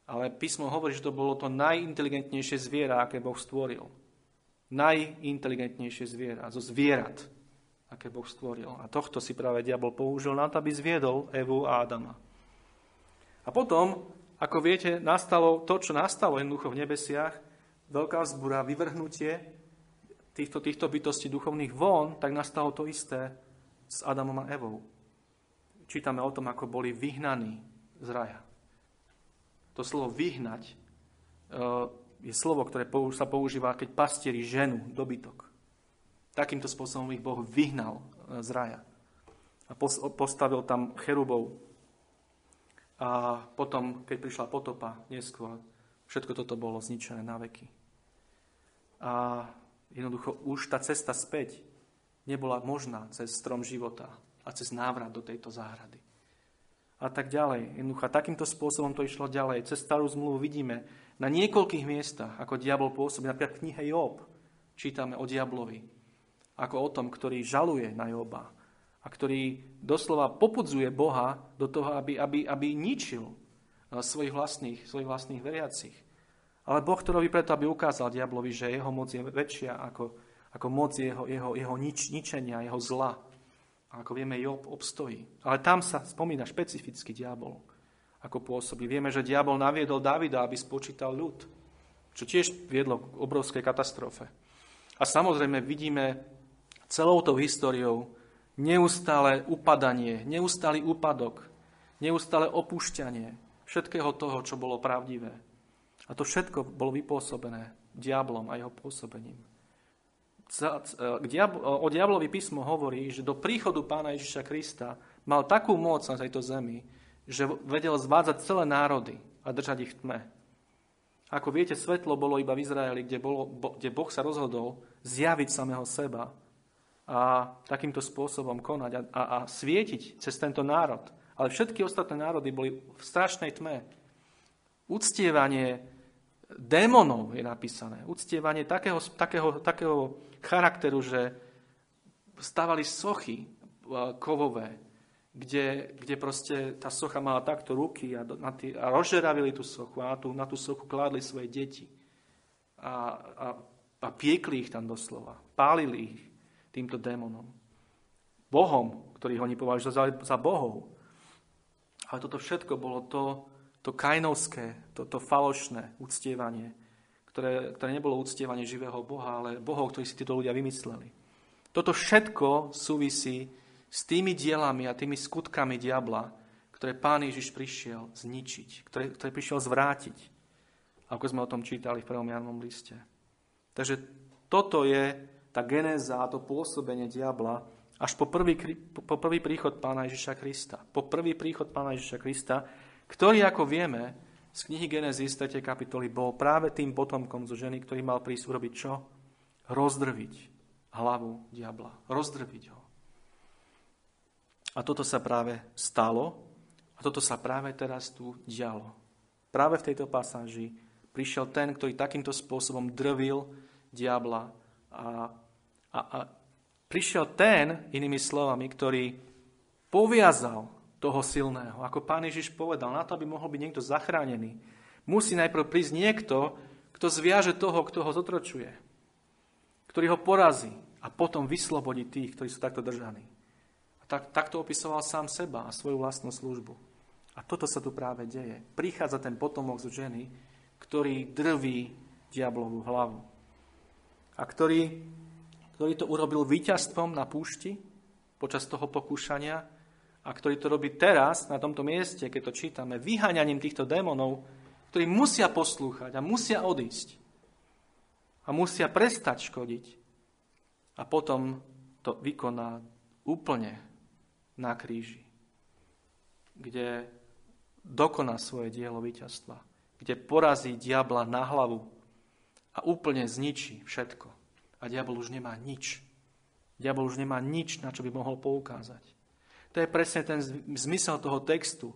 ale písmo hovorí, že to bolo to najinteligentnejšie zviera, aké Boh stvoril. Najinteligentnejšie zviera, zo zvierat, aké Boh stvoril. A tohto si práve diabol použil na to, aby zviedol Evu a Adama. A potom, ako viete, nastalo to, čo nastalo jednoducho v nebesiach, veľká zbúra, vyvrhnutie týchto, týchto bytostí duchovných von, tak nastalo to isté s Adamom a Evou. Čítame o tom, ako boli vyhnaní z raja. To slovo vyhnať e, je slovo, ktoré sa používa, keď pastieri ženu, dobytok. Takýmto spôsobom ich Boh vyhnal e, z raja. A postavil tam cherubov. A potom, keď prišla potopa neskôr, všetko toto bolo zničené na veky. A jednoducho už tá cesta späť nebola možná cez strom života a cez návrat do tejto záhrady a tak ďalej. Jednoducho, takýmto spôsobom to išlo ďalej. Cez starú zmluvu vidíme na niekoľkých miestach, ako diabol pôsobí. Napríklad v knihe Job čítame o diablovi, ako o tom, ktorý žaluje na Joba a ktorý doslova popudzuje Boha do toho, aby, aby, aby ničil eh, svojich vlastných, svojich vlastných veriacich. Ale Boh to robí preto, aby ukázal diablovi, že jeho moc je väčšia ako, ako moc jeho, jeho, jeho nič, ničenia, jeho zla. A ako vieme, Job obstojí. Ale tam sa spomína špecificky diabol, ako pôsobí. Vieme, že diabol naviedol Davida, aby spočítal ľud, čo tiež viedlo k obrovskej katastrofe. A samozrejme vidíme celou tou históriou neustále upadanie, neustály úpadok, neustále opúšťanie všetkého toho, čo bolo pravdivé. A to všetko bolo vypôsobené diablom a jeho pôsobením o diablovi písmo hovorí, že do príchodu pána Ježiša Krista mal takú moc na tejto zemi, že vedel zvádzať celé národy a držať ich v tme. Ako viete, svetlo bolo iba v Izraeli, kde, bolo, kde Boh sa rozhodol zjaviť samého seba a takýmto spôsobom konať a, a, a svietiť cez tento národ. Ale všetky ostatné národy boli v strašnej tme. Uctievanie démonov je napísané. Uctievanie takého, takého, takého charakteru, že stavali sochy kovové, kde, kde proste tá socha mala takto ruky a, na tý, a rozžeravili tú sochu a na tú, na tú sochu kládli svoje deti. A, a, a piekli ich tam doslova. Pálili ich týmto démonom. Bohom, ktorých oni považujú za, za bohov. Ale toto všetko bolo to, to kainovské, to, falošné uctievanie, ktoré, ktoré nebolo uctievanie živého Boha, ale Bohov, ktorý si títo ľudia vymysleli. Toto všetko súvisí s tými dielami a tými skutkami diabla, ktoré pán Ježiš prišiel zničiť, ktoré, ktoré prišiel zvrátiť, ako sme o tom čítali v prvom Janom liste. Takže toto je tá genéza a to pôsobenie diabla až po prvý, po prvý príchod pána Ježiša Krista. Po prvý príchod pána Ježiša Krista, ktorý, ako vieme, z knihy Genesis 3. kapitoly bol práve tým potomkom zo ženy, ktorý mal prísť urobiť čo? Rozdrviť hlavu diabla. Rozdrviť ho. A toto sa práve stalo a toto sa práve teraz tu dialo. Práve v tejto pasáži prišiel ten, ktorý takýmto spôsobom drvil diabla a, a, a prišiel ten, inými slovami, ktorý poviazal toho silného. Ako pán Ježiš povedal, na to, aby mohol byť niekto zachránený, musí najprv prísť niekto, kto zviaže toho, kto ho zotročuje, ktorý ho porazí a potom vyslobodí tých, ktorí sú takto držaní tak, takto opisoval sám seba a svoju vlastnú službu. A toto sa tu práve deje. Prichádza ten potomok z ženy, ktorý drví diablovú hlavu. A ktorý, ktorý to urobil víťazstvom na púšti počas toho pokúšania a ktorý to robí teraz, na tomto mieste, keď to čítame, vyháňaním týchto démonov, ktorí musia poslúchať a musia odísť. A musia prestať škodiť. A potom to vykoná úplne na kríži, kde dokoná svoje dielo víťazstva, kde porazí diabla na hlavu a úplne zničí všetko. A diabol už nemá nič. Diabol už nemá nič, na čo by mohol poukázať. To je presne ten zmysel toho textu,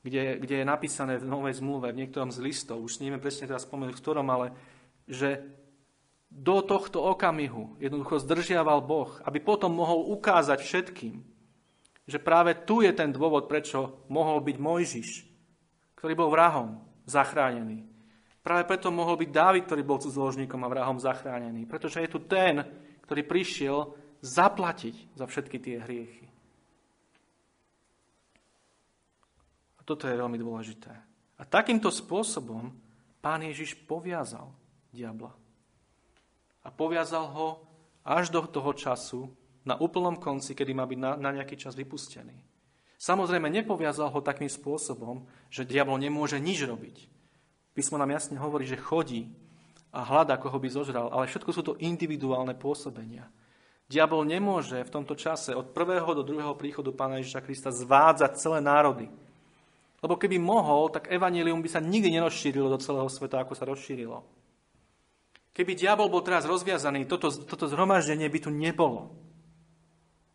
kde, kde je napísané v Novej zmluve, v niektorom z listov, už neviem presne teraz spomenúť, v ktorom, ale že do tohto okamihu jednoducho zdržiaval Boh, aby potom mohol ukázať všetkým, že práve tu je ten dôvod, prečo mohol byť Mojžiš, ktorý bol vrahom zachránený. Práve preto mohol byť Dávid, ktorý bol cudzoložníkom a vrahom zachránený. Pretože je tu ten, ktorý prišiel zaplatiť za všetky tie hriechy. A toto je veľmi dôležité. A takýmto spôsobom pán Ježiš poviazal diabla. A poviazal ho až do toho času, na úplnom konci, kedy má byť na, na nejaký čas vypustený. Samozrejme, nepoviazal ho takým spôsobom, že diabol nemôže nič robiť. Písmo nám jasne hovorí, že chodí a hľadá, koho by zožral, ale všetko sú to individuálne pôsobenia. Diabol nemôže v tomto čase od prvého do druhého príchodu Pána Ježiša Krista zvádzať celé národy. Lebo keby mohol, tak evanílium by sa nikdy nerozšírilo do celého sveta, ako sa rozšírilo. Keby diabol bol teraz rozviazaný, toto, toto zhromaždenie by tu nebolo.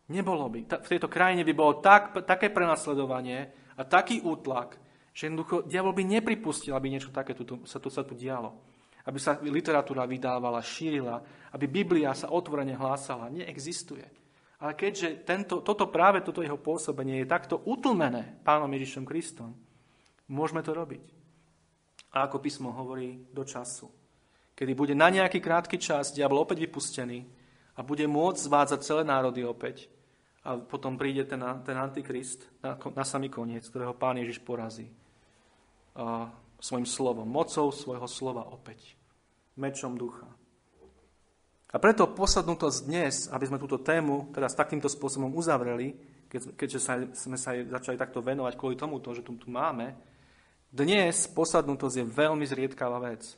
Nebolo by. V tejto krajine by bolo tak, také prenasledovanie a taký útlak, že jednoducho diabol by nepripustil, aby niečo také tu, sa, tu, sa tu dialo. Aby sa literatúra vydávala, šírila, aby Biblia sa otvorene hlásala. Neexistuje. Ale keďže tento, toto práve toto jeho pôsobenie je takto utlmené pánom Ježišom Kristom, môžeme to robiť. A ako písmo hovorí, do času. Kedy bude na nejaký krátky čas diabol opäť vypustený a bude môcť zvádzať celé národy opäť, a potom príde ten, ten antikrist na, na samý koniec, ktorého pán Ježiš porazí a, svojim slovom, mocou svojho slova opäť, mečom ducha. A preto posadnutosť dnes, aby sme túto tému s takýmto spôsobom uzavreli, keď, keďže sa, sme sa začali takto venovať kvôli tomu, že tu, tu máme, dnes posadnutosť je veľmi zriedkavá vec.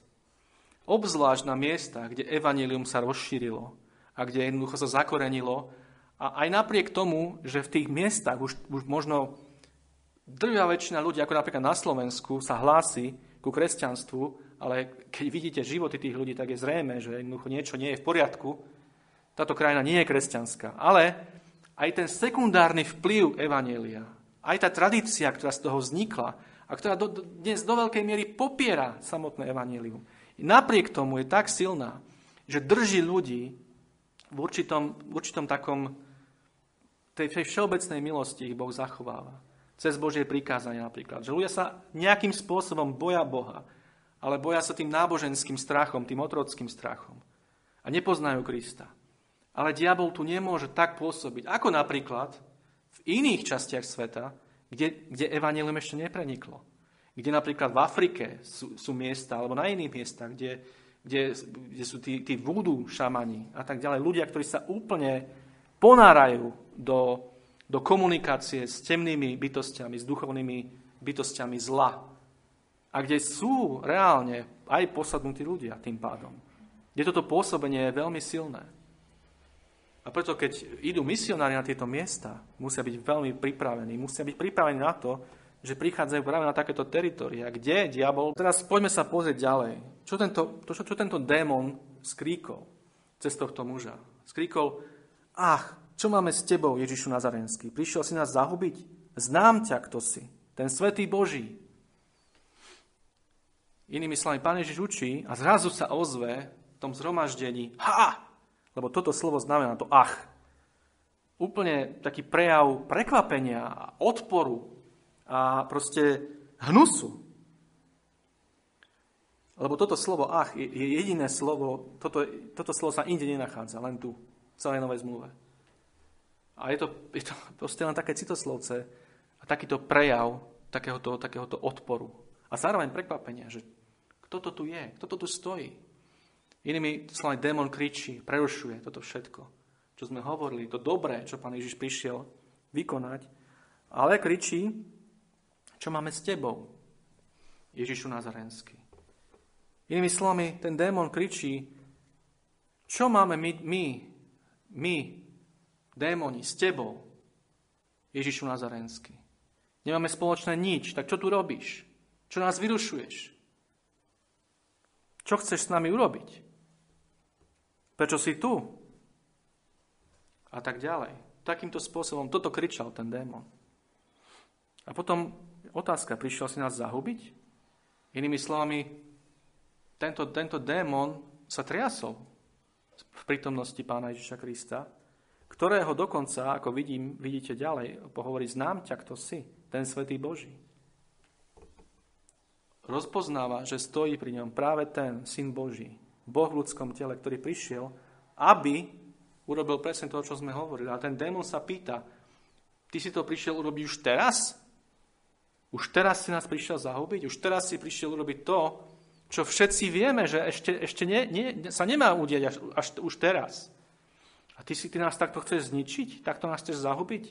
Obzvlášť na miestach, kde evanilium sa rozšírilo a kde jednoducho sa zakorenilo a aj napriek tomu, že v tých miestach už, už možno drvia väčšina ľudí, ako napríklad na Slovensku, sa hlási ku kresťanstvu, ale keď vidíte životy tých ľudí, tak je zrejme, že jednoducho niečo nie je v poriadku. Táto krajina nie je kresťanská. Ale aj ten sekundárny vplyv Evanielia, aj tá tradícia, ktorá z toho vznikla a ktorá do, dnes do veľkej miery popiera samotné Evanielium, napriek tomu je tak silná, že drží ľudí v určitom, v určitom takom tej, všeobecnej milosti ich Boh zachováva. Cez Božie prikázanie napríklad. Že ľudia sa nejakým spôsobom boja Boha, ale boja sa tým náboženským strachom, tým otrockým strachom. A nepoznajú Krista. Ale diabol tu nemôže tak pôsobiť, ako napríklad v iných častiach sveta, kde, kde evanelium ešte nepreniklo. Kde napríklad v Afrike sú, sú miesta, alebo na iných miestach, kde, kde, kde sú tí, tí vúdu šamani a tak ďalej. Ľudia, ktorí sa úplne ponárajú do, do komunikácie s temnými bytostiami, s duchovnými bytostiami zla. A kde sú reálne aj posadnutí ľudia tým pádom. Kde toto pôsobenie je veľmi silné. A preto, keď idú misionári na tieto miesta, musia byť veľmi pripravení. Musia byť pripravení na to, že prichádzajú práve na takéto teritoria. Kde diabol? Teraz poďme sa pozrieť ďalej. Čo tento, to, čo, čo tento démon skríkol cez tohto muža? Skríkol, ach, čo máme s tebou, Ježišu Nazarenský? Prišiel si nás zahubiť? Znám ťa, kto si. Ten svetý Boží. Inými slovami, Pán Ježiš učí a zrazu sa ozve v tom zhromaždení ha! Lebo toto slovo znamená to ach. Úplne taký prejav prekvapenia a odporu a proste hnusu. Lebo toto slovo ach je jediné slovo, toto, toto slovo sa inde nenachádza, len tu, v celej Novej zmluve. A je to, je to proste len také citoslovce a takýto prejav takéhoto, takéhoto odporu. A zároveň prekvapenia, že kto to tu je, kto to tu stojí. Inými slovami, démon kričí, prerušuje toto všetko, čo sme hovorili, to dobré, čo pán Ježiš prišiel vykonať, ale kričí, čo máme s tebou, Ježišu Nazarenský. Inými slovami, ten démon kričí, čo máme my, my, my démoni, s tebou, Ježišu Nazarenský. Nemáme spoločné nič, tak čo tu robíš? Čo nás vyrušuješ? Čo chceš s nami urobiť? Prečo si tu? A tak ďalej. Takýmto spôsobom toto kričal ten démon. A potom otázka, prišiel si nás zahubiť? Inými slovami, tento, tento démon sa triasol v prítomnosti pána Ježiša Krista ktorého dokonca, ako vidím, vidíte ďalej, pohovorí, znám ťa, kto si, ten svetý Boží. Rozpoznáva, že stojí pri ňom práve ten syn Boží, Boh v ľudskom tele, ktorý prišiel, aby urobil presne to, čo sme hovorili. A ten démon sa pýta, ty si to prišiel urobiť už teraz? Už teraz si nás prišiel zahubiť? Už teraz si prišiel urobiť to, čo všetci vieme, že ešte, ešte nie, nie, sa nemá udieť až, až už teraz. A ty si ty nás takto chceš zničiť? Takto nás chceš zahubiť?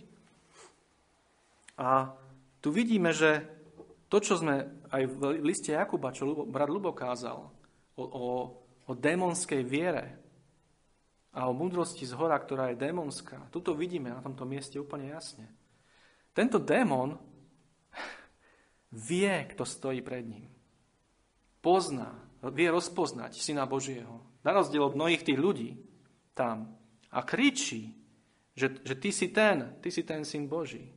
A tu vidíme, že to, čo sme aj v liste Jakuba, čo brat Lubo kázal, o, o, o démonskej viere a o múdrosti z hora, ktorá je démonská, tuto vidíme na tomto mieste úplne jasne. Tento démon vie, kto stojí pred ním. Pozná, vie rozpoznať Syna Božieho. Na rozdiel od mnohých tých ľudí tam, a kričí, že, že ty si ten, ty si ten syn Boží.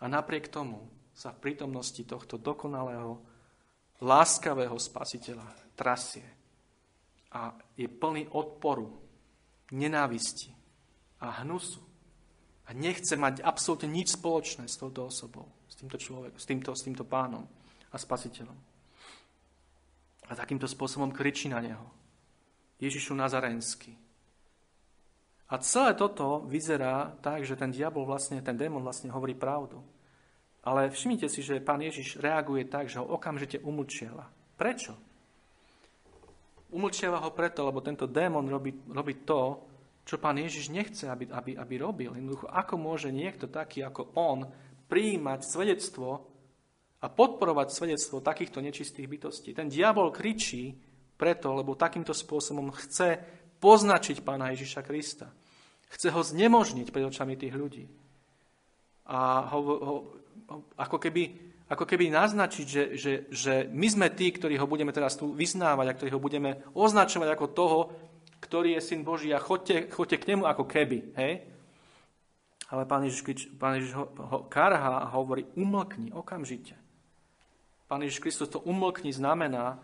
A napriek tomu sa v prítomnosti tohto dokonalého, láskavého spasiteľa trasie a je plný odporu, nenávisti a hnusu. A nechce mať absolútne nič spoločné s touto osobou, s týmto človekom, s týmto, s týmto pánom a spasiteľom. A takýmto spôsobom kričí na neho. Ježišu Nazarenský, a celé toto vyzerá tak, že ten diabol vlastne, ten démon vlastne hovorí pravdu. Ale všimnite si, že pán Ježiš reaguje tak, že ho okamžite umlčiava. Prečo? Umlčiava ho preto, lebo tento démon robí, robí to, čo pán Ježiš nechce, aby, aby, aby robil. Jednoducho, ako môže niekto taký ako on prijímať svedectvo a podporovať svedectvo takýchto nečistých bytostí. Ten diabol kričí preto, lebo takýmto spôsobom chce poznačiť pána Ježiša Krista. Chce ho znemožniť pred očami tých ľudí. A ho, ho, ako, keby, ako keby naznačiť, že, že, že my sme tí, ktorí ho budeme teraz tu vyznávať a ktorí ho budeme označovať ako toho, ktorý je syn Boží a chodte, chodte k nemu ako keby. Hej? Ale pán Ježiš, pán Ježiš ho, ho karhá a hovorí, umlkni okamžite. Pán Ježiš Kristus to umlkni znamená,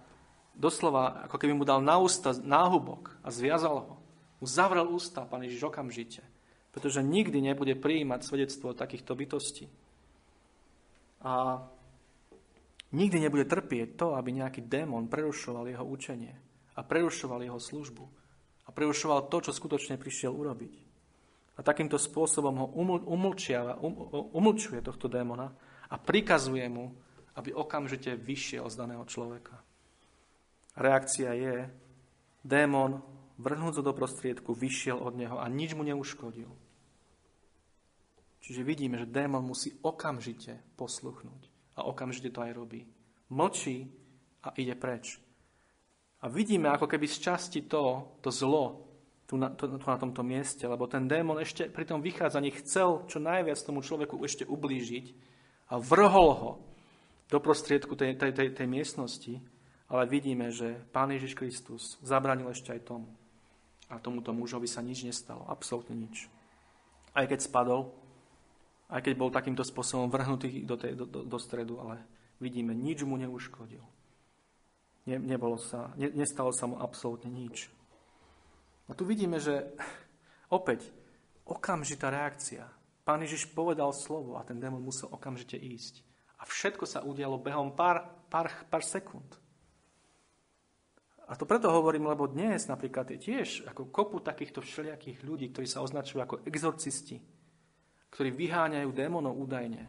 doslova, ako keby mu dal na ústa náhubok a zviazal ho. Mu ústa, pán Ježiš, okamžite. Pretože nikdy nebude prijímať svedectvo takýchto bytostí. A nikdy nebude trpieť to, aby nejaký démon prerušoval jeho učenie a prerušoval jeho službu a prerušoval to, čo skutočne prišiel urobiť. A takýmto spôsobom ho umlčiava, um, umlčuje tohto démona a prikazuje mu, aby okamžite vyšiel z daného človeka. Reakcia je, démon vrhnúc do prostriedku vyšiel od neho a nič mu neuškodil. Čiže vidíme, že démon musí okamžite posluchnúť. A okamžite to aj robí. Mlčí a ide preč. A vidíme ako keby z časti to, to zlo tu na, to, tu na tomto mieste, lebo ten démon ešte pri tom vychádzaní chcel čo najviac tomu človeku ešte ublížiť a vrhol ho do prostriedku tej, tej, tej, tej miestnosti, ale vidíme, že Pán Ježiš Kristus zabranil ešte aj tomu. A tomuto mužovi sa nič nestalo, absolútne nič. Aj keď spadol, aj keď bol takýmto spôsobom vrhnutý do, tej, do, do, do stredu, ale vidíme, nič mu neuškodil. Ne, nebolo sa, ne, nestalo sa mu absolútne nič. A tu vidíme, že opäť okamžitá reakcia. Pán Ježiš povedal slovo a ten démon musel okamžite ísť. A všetko sa udialo behom pár, pár, pár sekúnd. A to preto hovorím, lebo dnes napríklad je tiež ako kopu takýchto všelijakých ľudí, ktorí sa označujú ako exorcisti, ktorí vyháňajú démonov údajne.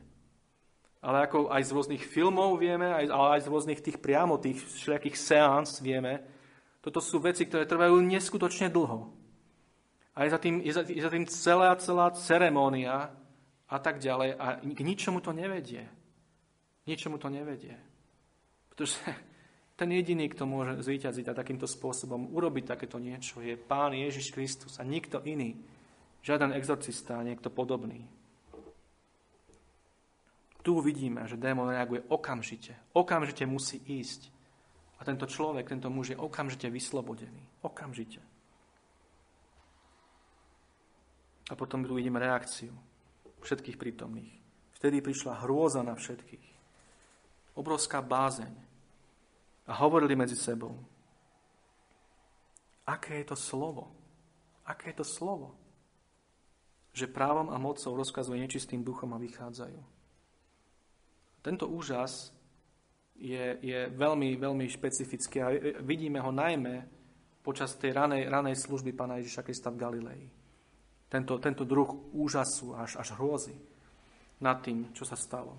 Ale ako aj z rôznych filmov vieme, aj, ale aj z rôznych tých priamo, tých všelijakých seans vieme, toto sú veci, ktoré trvajú neskutočne dlho. A je za tým, je za, je za tým celá, celá ceremónia a tak ďalej. A k ničomu to nevedie. Ničomu to nevedie. Pretože (laughs) ten jediný, kto môže zvíťaziť a takýmto spôsobom urobiť takéto niečo, je Pán Ježiš Kristus a nikto iný. Žiaden exorcista, niekto podobný. Tu vidíme, že démon reaguje okamžite. Okamžite musí ísť. A tento človek, tento muž je okamžite vyslobodený. Okamžite. A potom tu vidíme reakciu všetkých prítomných. Vtedy prišla hrôza na všetkých. Obrovská bázeň a hovorili medzi sebou. Aké je to slovo? Aké je to slovo? Že právom a mocou rozkazuje nečistým duchom a vychádzajú. Tento úžas je, je veľmi, veľmi špecifický a vidíme ho najmä počas tej ranej, ranej služby Pána Ježiša Krista v Galilei. Tento, tento druh úžasu až, až hrôzy nad tým, čo sa stalo.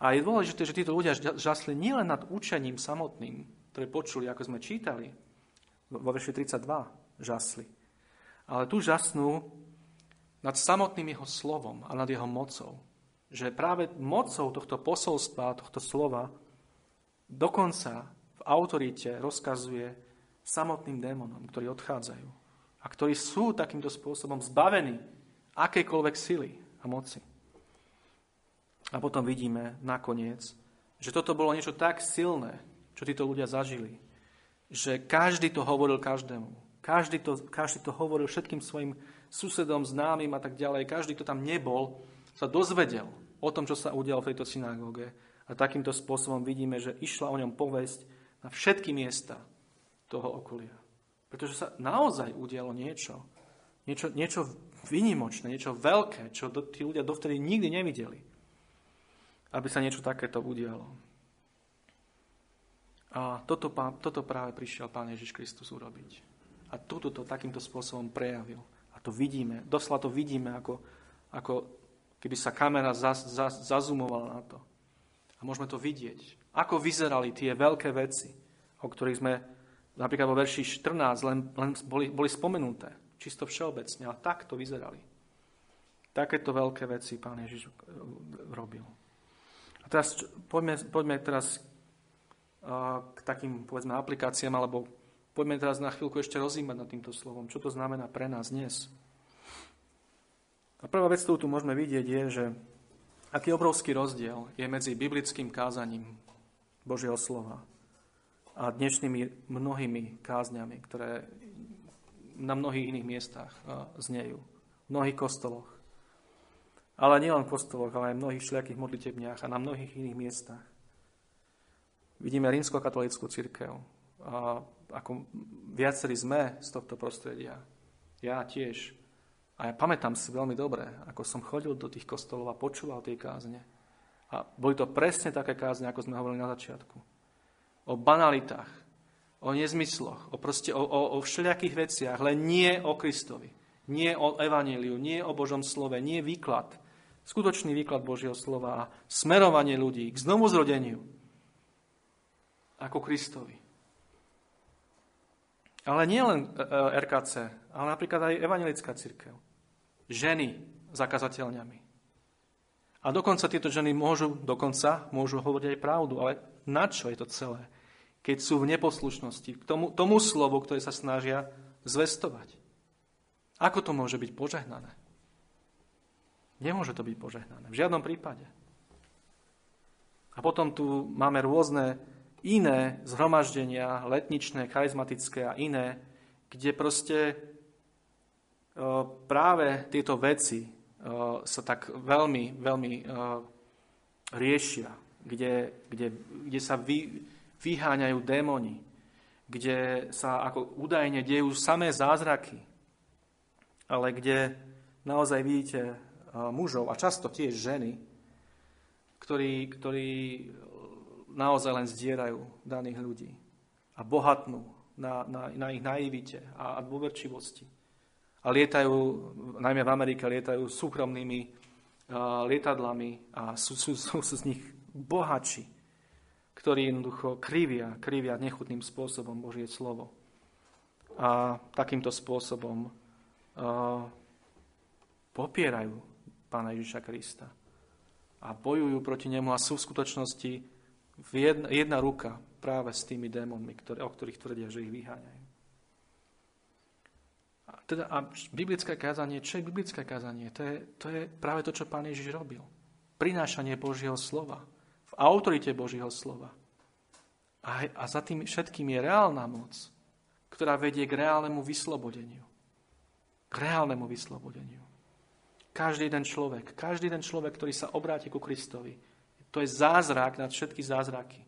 A je dôležité, že títo ľudia žasli nielen nad učením samotným, ktoré počuli, ako sme čítali, vo verši 32 žasli, ale tu žasnú nad samotným jeho slovom a nad jeho mocou. Že práve mocou tohto posolstva, tohto slova, dokonca v autorite rozkazuje samotným démonom, ktorí odchádzajú a ktorí sú takýmto spôsobom zbavení akejkoľvek sily a moci. A potom vidíme nakoniec, že toto bolo niečo tak silné, čo títo ľudia zažili, že každý to hovoril každému. Každý to, každý to hovoril všetkým svojim susedom, známym a tak ďalej. Každý, kto tam nebol, sa dozvedel o tom, čo sa udialo v tejto synagóge. A takýmto spôsobom vidíme, že išla o ňom povesť na všetky miesta toho okolia. Pretože sa naozaj udialo niečo. Niečo, niečo vynimočné, niečo veľké, čo tí ľudia dovtedy nikdy nevideli aby sa niečo takéto udialo. A toto, toto práve prišiel Pán Ježiš Kristus urobiť. A toto to takýmto spôsobom prejavil. A to vidíme, doslova to vidíme, ako, ako keby sa kamera zaz, zaz, zazumovala na to. A môžeme to vidieť. Ako vyzerali tie veľké veci, o ktorých sme napríklad vo verši 14 len, len boli, boli spomenuté. Čisto všeobecne, ale takto vyzerali. Takéto veľké veci Pán Ježiš robil. A teraz poďme, poďme teraz k takým, povedzme, aplikáciám, alebo poďme teraz na chvíľku ešte rozímať nad týmto slovom. Čo to znamená pre nás dnes? A prvá vec, ktorú tu môžeme vidieť, je, že Aký obrovský rozdiel je medzi biblickým kázaním Božieho slova a dnešnými mnohými kázňami, ktoré na mnohých iných miestach znejú. V mnohých kostoloch. Ale nielen v kostoloch, ale aj v mnohých všelijakých modlitebniach a na mnohých iných miestach. Vidíme rímsko-katolickú církev. A ako viacerí sme z tohto prostredia. Ja tiež. A ja pamätám si veľmi dobre, ako som chodil do tých kostolov a počúval tie kázne. A boli to presne také kázne, ako sme hovorili na začiatku. O banalitách, o nezmysloch, o, proste, o, o, o všelijakých veciach, len nie o Kristovi. Nie o evaníliu, nie o Božom slove, nie výklad. Skutočný výklad Božieho slova a smerovanie ľudí k znovuzrodeniu ako Kristovi. Ale nie len e, e, RKC, ale napríklad aj evangelická církev. Ženy zakazateľňami. A dokonca tieto ženy môžu, dokonca môžu hovoriť aj pravdu, ale na čo je to celé? Keď sú v neposlušnosti k tomu, tomu slovu, ktoré sa snažia zvestovať. Ako to môže byť požehnané? Nemôže to byť požehnané. V žiadnom prípade. A potom tu máme rôzne iné zhromaždenia, letničné, charizmatické a iné, kde proste práve tieto veci Eh, sa tak veľmi, veľmi eh, riešia, kde, kde, kde sa vy, vyháňajú démoni, kde sa ako údajne dejú samé zázraky, ale kde naozaj vidíte eh, mužov a často tiež ženy, ktorí, ktorí naozaj len zdierajú daných ľudí a bohatnú na, na, na ich naivite a dôverčivosti a lietajú, najmä v Amerike, lietajú súkromnými uh, lietadlami a sú, sú, sú, sú z nich bohači, ktorí jednoducho krivia, krivia nechutným spôsobom Božie slovo. A takýmto spôsobom uh, popierajú Pána Ježiša Krista a bojujú proti nemu a sú v skutočnosti jedna, jedna ruka práve s tými démonmi, ktoré, o ktorých tvrdia, že ich vyháňajú. Teda, a biblické kázanie, čo je biblické kázanie? To je, to je práve to, čo pán Ježiš robil. Prinášanie Božieho slova. V autorite Božieho slova. A, a za tým všetkým je reálna moc, ktorá vedie k reálnemu vyslobodeniu. K reálnemu vyslobodeniu. Každý jeden človek, každý jeden človek, ktorý sa obráti ku Kristovi, to je zázrak nad všetky zázraky.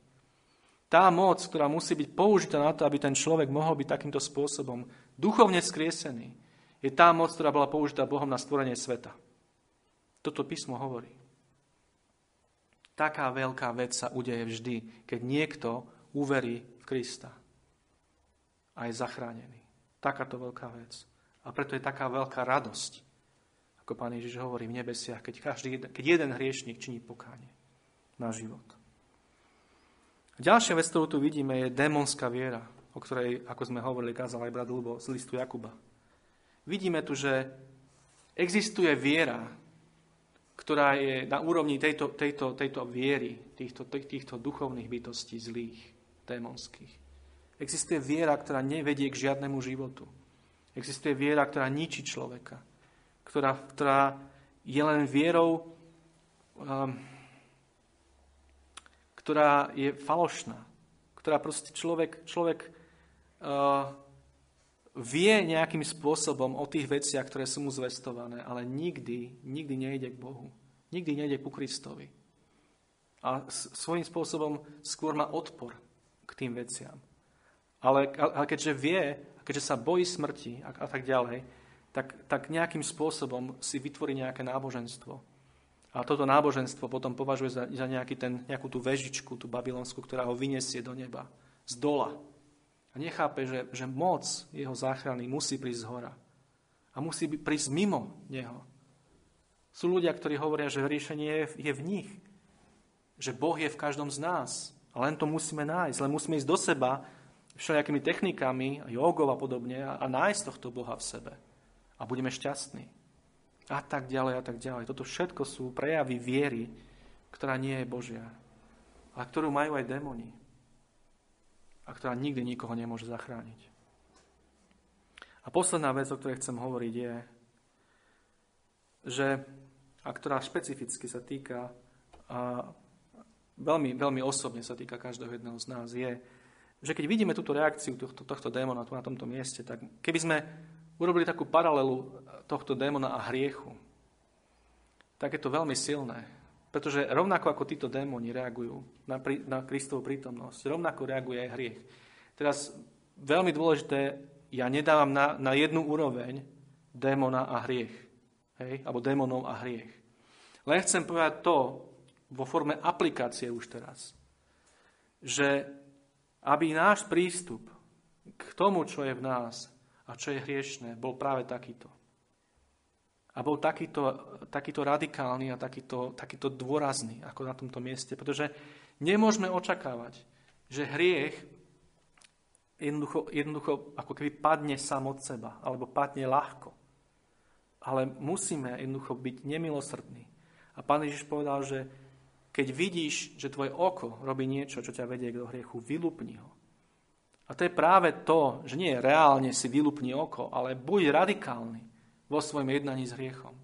Tá moc, ktorá musí byť použitá na to, aby ten človek mohol byť takýmto spôsobom duchovne skriesený, je tá moc, ktorá bola použitá Bohom na stvorenie sveta. Toto písmo hovorí. Taká veľká vec sa udeje vždy, keď niekto uverí v Krista a je zachránený. Takáto veľká vec. A preto je taká veľká radosť, ako pán Ježiš hovorí v nebesiach, keď, každý, keď jeden hriešnik činí pokánie na život. Ďalšia vec, ktorú tu vidíme, je démonská viera, o ktorej, ako sme hovorili, kázal aj brat Lubo z listu Jakuba. Vidíme tu, že existuje viera, ktorá je na úrovni tejto, tejto, tejto viery, týchto, týchto duchovných bytostí zlých, démonských. Existuje viera, ktorá nevedie k žiadnemu životu. Existuje viera, ktorá ničí človeka. Ktorá, ktorá je len vierou um, ktorá je falošná, ktorá proste človek, človek uh, vie nejakým spôsobom o tých veciach, ktoré sú mu zvestované, ale nikdy, nikdy nejde k Bohu. Nikdy nejde ku Kristovi. A svojím spôsobom skôr má odpor k tým veciam. Ale, ale keďže vie, keďže sa bojí smrti a, a tak ďalej, tak, tak nejakým spôsobom si vytvorí nejaké náboženstvo a toto náboženstvo potom považuje za, za nejaký ten, nejakú tú vežičku, tú babylonskú, ktorá ho vyniesie do neba, z dola. A nechápe, že, že moc jeho záchrany musí prísť z hora. A musí prísť mimo neho. Sú ľudia, ktorí hovoria, že riešenie je, je v nich. Že Boh je v každom z nás. A len to musíme nájsť. Len musíme ísť do seba všelijakými technikami, jogov a podobne a, a nájsť tohto Boha v sebe. A budeme šťastní a tak ďalej a tak ďalej. Toto všetko sú prejavy viery, ktorá nie je Božia, a ktorú majú aj démoni a ktorá nikdy nikoho nemôže zachrániť. A posledná vec, o ktorej chcem hovoriť, je, že a ktorá špecificky sa týka a veľmi, veľmi osobne sa týka každého jedného z nás, je, že keď vidíme túto reakciu tohto, tohto démona tu na tomto mieste, tak keby sme urobili takú paralelu tohto démona a hriechu, tak je to veľmi silné. Pretože rovnako ako títo démoni reagujú na, na Kristovú prítomnosť, rovnako reaguje aj hriech. Teraz veľmi dôležité, ja nedávam na, na jednu úroveň démona a hriech. Hej? Alebo démonov a hriech. Len chcem povedať to vo forme aplikácie už teraz, že aby náš prístup k tomu, čo je v nás a čo je hriešné, bol práve takýto. A bol takýto, takýto radikálny a takýto, takýto dôrazný, ako na tomto mieste. Pretože nemôžeme očakávať, že hriech jednoducho, jednoducho ako keby padne sám od seba, alebo padne ľahko. Ale musíme jednoducho byť nemilosrdní. A pán Ježiš povedal, že keď vidíš, že tvoje oko robí niečo, čo ťa vedie k hriechu, vylúpni ho. A to je práve to, že nie reálne si vylúpni oko, ale buď radikálny vo svojom jednaní s hriechom.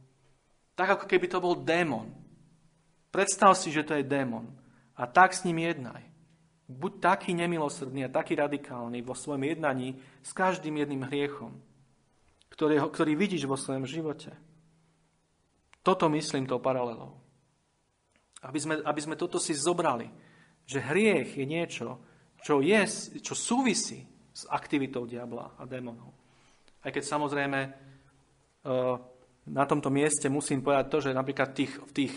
Tak ako keby to bol démon. Predstav si, že to je démon. A tak s ním jednaj. Buď taký nemilosrdný a taký radikálny vo svojom jednaní s každým jedným hriechom, ktorý, ktorý vidíš vo svojom živote. Toto myslím tou paralelou. Aby sme, aby sme toto si zobrali, že hriech je niečo, čo, je, čo súvisí s aktivitou diabla a démonov. Aj keď samozrejme na tomto mieste musím povedať to, že napríklad tých, v tých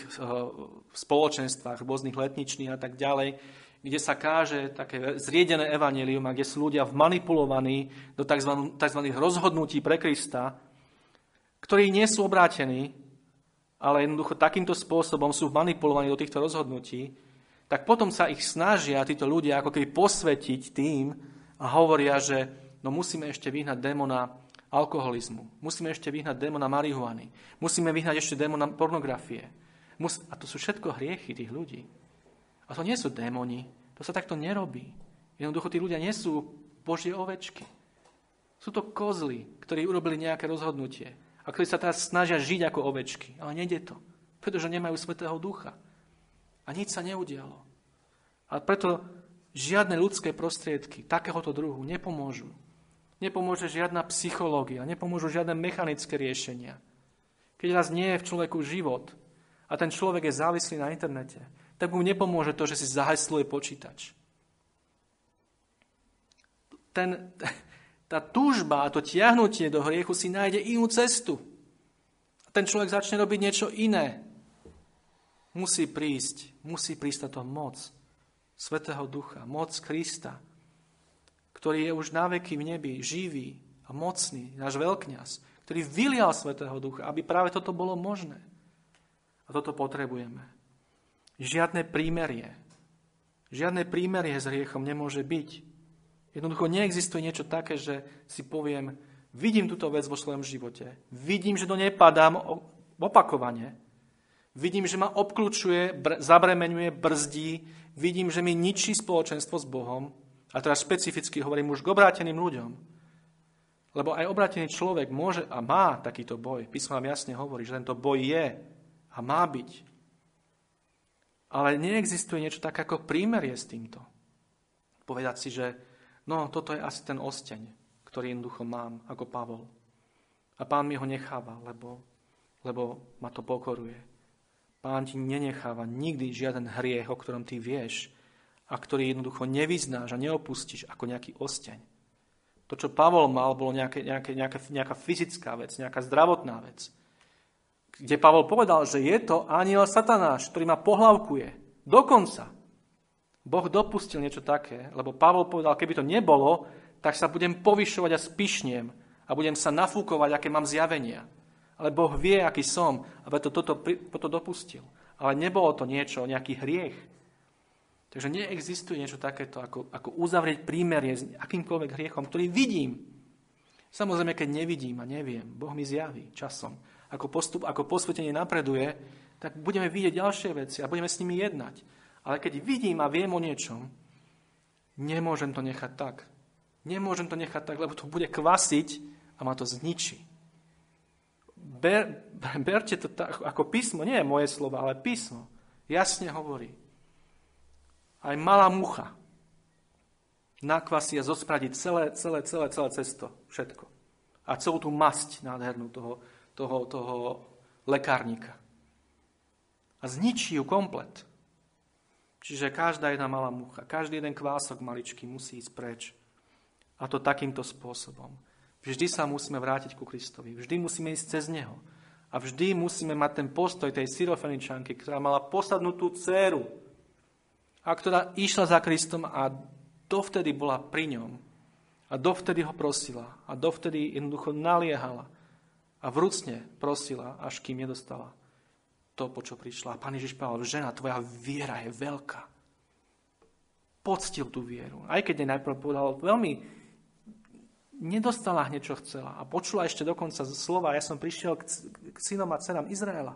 spoločenstvách, rôznych letničných a tak ďalej, kde sa káže také zriedené evanelium a kde sú ľudia vmanipulovaní do tzv. tzv. rozhodnutí pre Krista, ktorí nie sú obrátení, ale jednoducho takýmto spôsobom sú manipulovaní do týchto rozhodnutí, tak potom sa ich snažia títo ľudia ako keby posvetiť tým a hovoria, že no musíme ešte vyhnať démona alkoholizmu. Musíme ešte vyhnať démona marihuany. Musíme vyhnať ešte démona pornografie. Mus- a to sú všetko hriechy tých ľudí. A to nie sú démoni. To sa takto nerobí. Jednoducho tí ľudia nie sú božie ovečky. Sú to kozly, ktorí urobili nejaké rozhodnutie a ktorí sa teraz snažia žiť ako ovečky. Ale nejde to, pretože nemajú Svetého Ducha. A nič sa neudialo. A preto žiadne ľudské prostriedky takéhoto druhu nepomôžu. Nepomôže žiadna psychológia, nepomôžu žiadne mechanické riešenia. Keď raz nie je v človeku život a ten človek je závislý na internete, tak mu nepomôže to, že si zahesluje počítač. Ten, (laughs) tá túžba a to tiahnutie do hriechu si nájde inú cestu. Ten človek začne robiť niečo iné. Musí prísť, musí prísť táto moc Svetého Ducha, moc Krista, ktorý je už na veky v nebi, živý a mocný, náš veľkňaz, ktorý vylial Svetého Ducha, aby práve toto bolo možné. A toto potrebujeme. Žiadne prímerie. Žiadne prímerie s hriechom nemôže byť. Jednoducho neexistuje niečo také, že si poviem, vidím túto vec vo svojom živote, vidím, že do nej padám opakovane, vidím, že ma obklúčuje, br- zabremenuje, brzdí, vidím, že mi ničí spoločenstvo s Bohom, a teraz špecificky hovorím už k obráteným ľuďom. Lebo aj obrátený človek môže a má takýto boj. Písmo nám jasne hovorí, že tento boj je a má byť. Ale neexistuje niečo tak ako prímerie s týmto. Povedať si, že no, toto je asi ten osteň, ktorý jednoducho mám ako Pavol. A pán mi ho necháva, lebo, lebo ma to pokoruje. Pán ti nenecháva nikdy žiaden hriech, o ktorom ty vieš, a ktorý jednoducho nevyznáš a neopustíš ako nejaký osteň. To, čo Pavol mal, bolo nejaké, nejaké, nejaká, nejaká fyzická vec, nejaká zdravotná vec. Kde Pavol povedal, že je to aniel satanáš, ktorý ma pohlavkuje. Dokonca. Boh dopustil niečo také, lebo Pavol povedal, keby to nebolo, tak sa budem povyšovať a spišniem a budem sa nafúkovať, aké mám zjavenia. Ale Boh vie, aký som a preto toto, toto dopustil. Ale nebolo to niečo, nejaký hriech, Takže neexistuje niečo takéto, ako, ako uzavrieť prímerie s akýmkoľvek hriechom, ktorý vidím. Samozrejme, keď nevidím a neviem, Boh mi zjaví časom. Ako, postup, ako posvetenie napreduje, tak budeme vidieť ďalšie veci a budeme s nimi jednať. Ale keď vidím a viem o niečom, nemôžem to nechať tak. Nemôžem to nechať tak, lebo to bude kvasiť a ma to zničí. ber, (laughs) berte to tak, ako písmo, nie je moje slovo, ale písmo. Jasne hovorí. Aj malá mucha nakvasí a zospradiť celé, celé, celé, celé cesto, všetko. A celú tú masť nádhernú toho, toho, toho lekárnika. A zničí ju komplet. Čiže každá jedna malá mucha, každý jeden kvások maličký musí ísť preč. A to takýmto spôsobom. Vždy sa musíme vrátiť ku Kristovi. Vždy musíme ísť cez Neho. A vždy musíme mať ten postoj tej syrofeničanky, ktorá mala posadnutú dceru a ktorá išla za Kristom a dovtedy bola pri ňom. A dovtedy ho prosila. A dovtedy jednoducho naliehala. A vrúcne prosila, až kým nedostala to, po čo prišla. A pán Ježiš povedal, žena, tvoja viera je veľká. Poctil tú vieru. Aj keď jej najprv povedal veľmi nedostala hneď, čo chcela. A počula ešte dokonca slova, ja som prišiel k, k synom a cenám Izraela.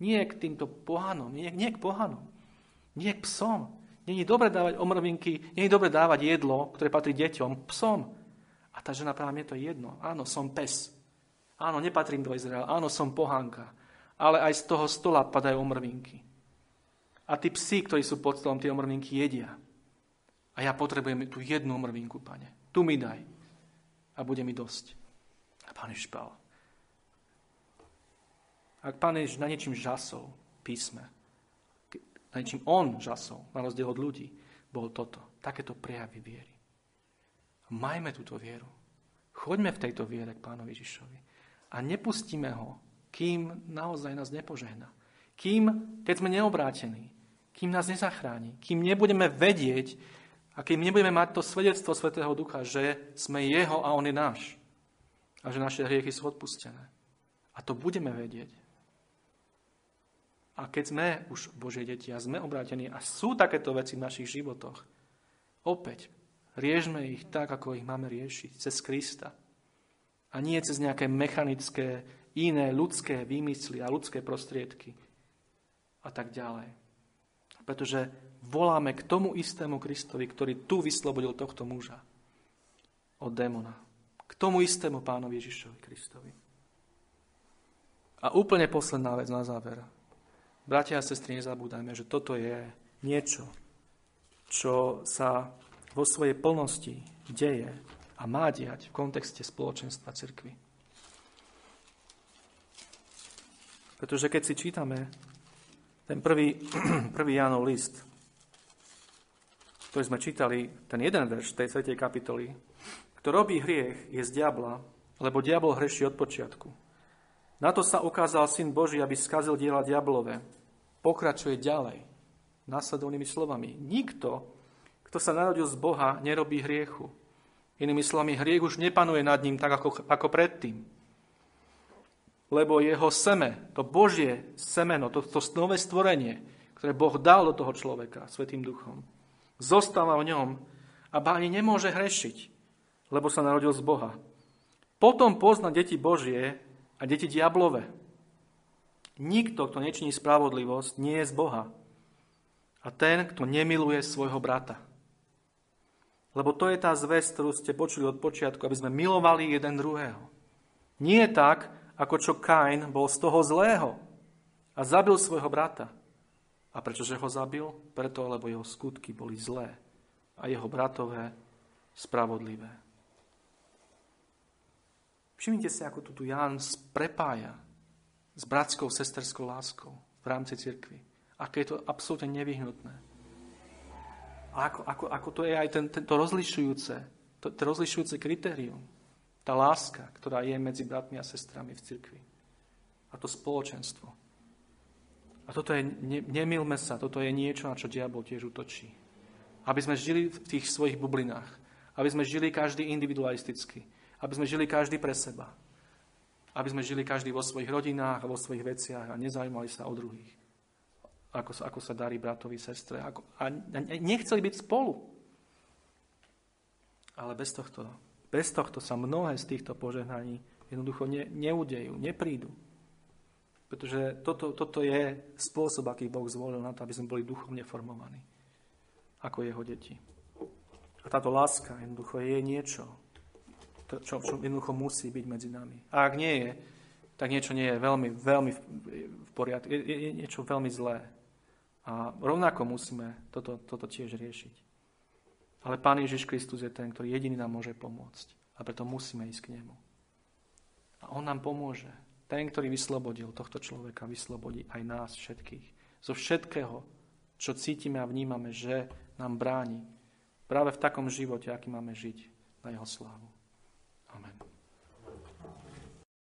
Nie k týmto pohanom, nie, nie k pohanom, nie psom. Je dobre dávať omrvinky, je dobre dávať jedlo, ktoré patrí deťom, psom. A tá žena práve mne to jedno. Áno, som pes. Áno, nepatrím do Izraela. Áno, som pohánka. Ale aj z toho stola padajú omrvinky. A tí psi, ktorí sú pod stolom, tie omrvinky jedia. A ja potrebujem tú jednu omrvinku, pane. Tu mi daj a bude mi dosť. A pán Ježiš. Ak pán Ježiš na niečím žasol písme, na niečím on žasol, na rozdiel od ľudí, bol toto. Takéto prejavy viery. Majme túto vieru. Choďme v tejto viere k pánovi Ježišovi. A nepustíme ho, kým naozaj nás nepožehná. Kým, keď sme neobrátení, kým nás nezachráni, kým nebudeme vedieť, a keď nebudeme mať to svedectvo Svetého Ducha, že sme Jeho a On je náš. A že naše hriechy sú odpustené. A to budeme vedieť. A keď sme už Božie deti a sme obrátení a sú takéto veci v našich životoch, opäť riežme ich tak, ako ich máme riešiť, cez Krista. A nie cez nejaké mechanické, iné ľudské výmysly a ľudské prostriedky a tak ďalej. Pretože voláme k tomu istému Kristovi, ktorý tu vyslobodil tohto muža od démona. K tomu istému pánovi Ježišovi Kristovi. A úplne posledná vec na záver. Bratia a sestry, nezabúdajme, že toto je niečo, čo sa vo svojej plnosti deje a má diať v kontexte spoločenstva cirkvy. Pretože keď si čítame ten prvý, (clears throat) prvý Jánov list, ktorý sme čítali, ten jeden verš tej 3. kapitoly, kto robí hriech, je z diabla, lebo diabol hreší od počiatku. Na to sa ukázal Syn Boží, aby skazil diela diablové. Pokračuje ďalej, následovnými slovami. Nikto, kto sa narodil z Boha, nerobí hriechu. Inými slovami, hriech už nepanuje nad ním tak, ako, ako predtým. Lebo jeho seme, to Božie semeno, to, to nové stvorenie, ktoré Boh dal do toho človeka Svetým duchom, zostáva v ňom a báni nemôže hrešiť, lebo sa narodil z Boha. Potom pozna deti Božie a deti diablové. Nikto, kto nečiní spravodlivosť, nie je z Boha. A ten, kto nemiluje svojho brata. Lebo to je tá zväz, ktorú ste počuli od počiatku, aby sme milovali jeden druhého. Nie tak, ako čo Kain bol z toho zlého a zabil svojho brata. A prečože ho zabil? Preto, lebo jeho skutky boli zlé a jeho bratové spravodlivé. Všimnite si, ako tu tu Ján prepája s bratskou, sesterskou láskou v rámci cirkvi. Aké je to absolútne nevyhnutné. A ako, ako, ako to je aj ten, to rozlišujúce, to, to rozlišujúce kritérium. Tá láska, ktorá je medzi bratmi a sestrami v cirkvi. A to spoločenstvo. A toto je, ne, nemilme sa, toto je niečo, na čo diabol tiež útočí. Aby sme žili v tých svojich bublinách. Aby sme žili každý individualisticky. Aby sme žili každý pre seba. Aby sme žili každý vo svojich rodinách vo svojich veciach a nezaujímali sa o druhých. Ako sa, ako sa darí bratovi, sestre. Ako, a nechceli byť spolu. Ale bez tohto, bez tohto sa mnohé z týchto požehnaní jednoducho ne, neudejú, neprídu. Pretože toto, toto je spôsob, aký Boh zvolil na to, aby sme boli duchovne formovaní ako jeho deti. A táto láska jednoducho je niečo, čo, čo jednoducho musí byť medzi nami. A ak nie je, tak niečo nie je veľmi, veľmi v poriadku. Je, je, je niečo veľmi zlé. A rovnako musíme toto, toto tiež riešiť. Ale Pán Ježiš Kristus je ten, ktorý jediný nám môže pomôcť. A preto musíme ísť k Nemu. A On nám pomôže. Ten, ktorý vyslobodil tohto človeka, vyslobodí aj nás všetkých. Zo všetkého, čo cítime a vnímame, že nám bráni práve v takom živote, aký máme žiť na Jeho slávu. Amen.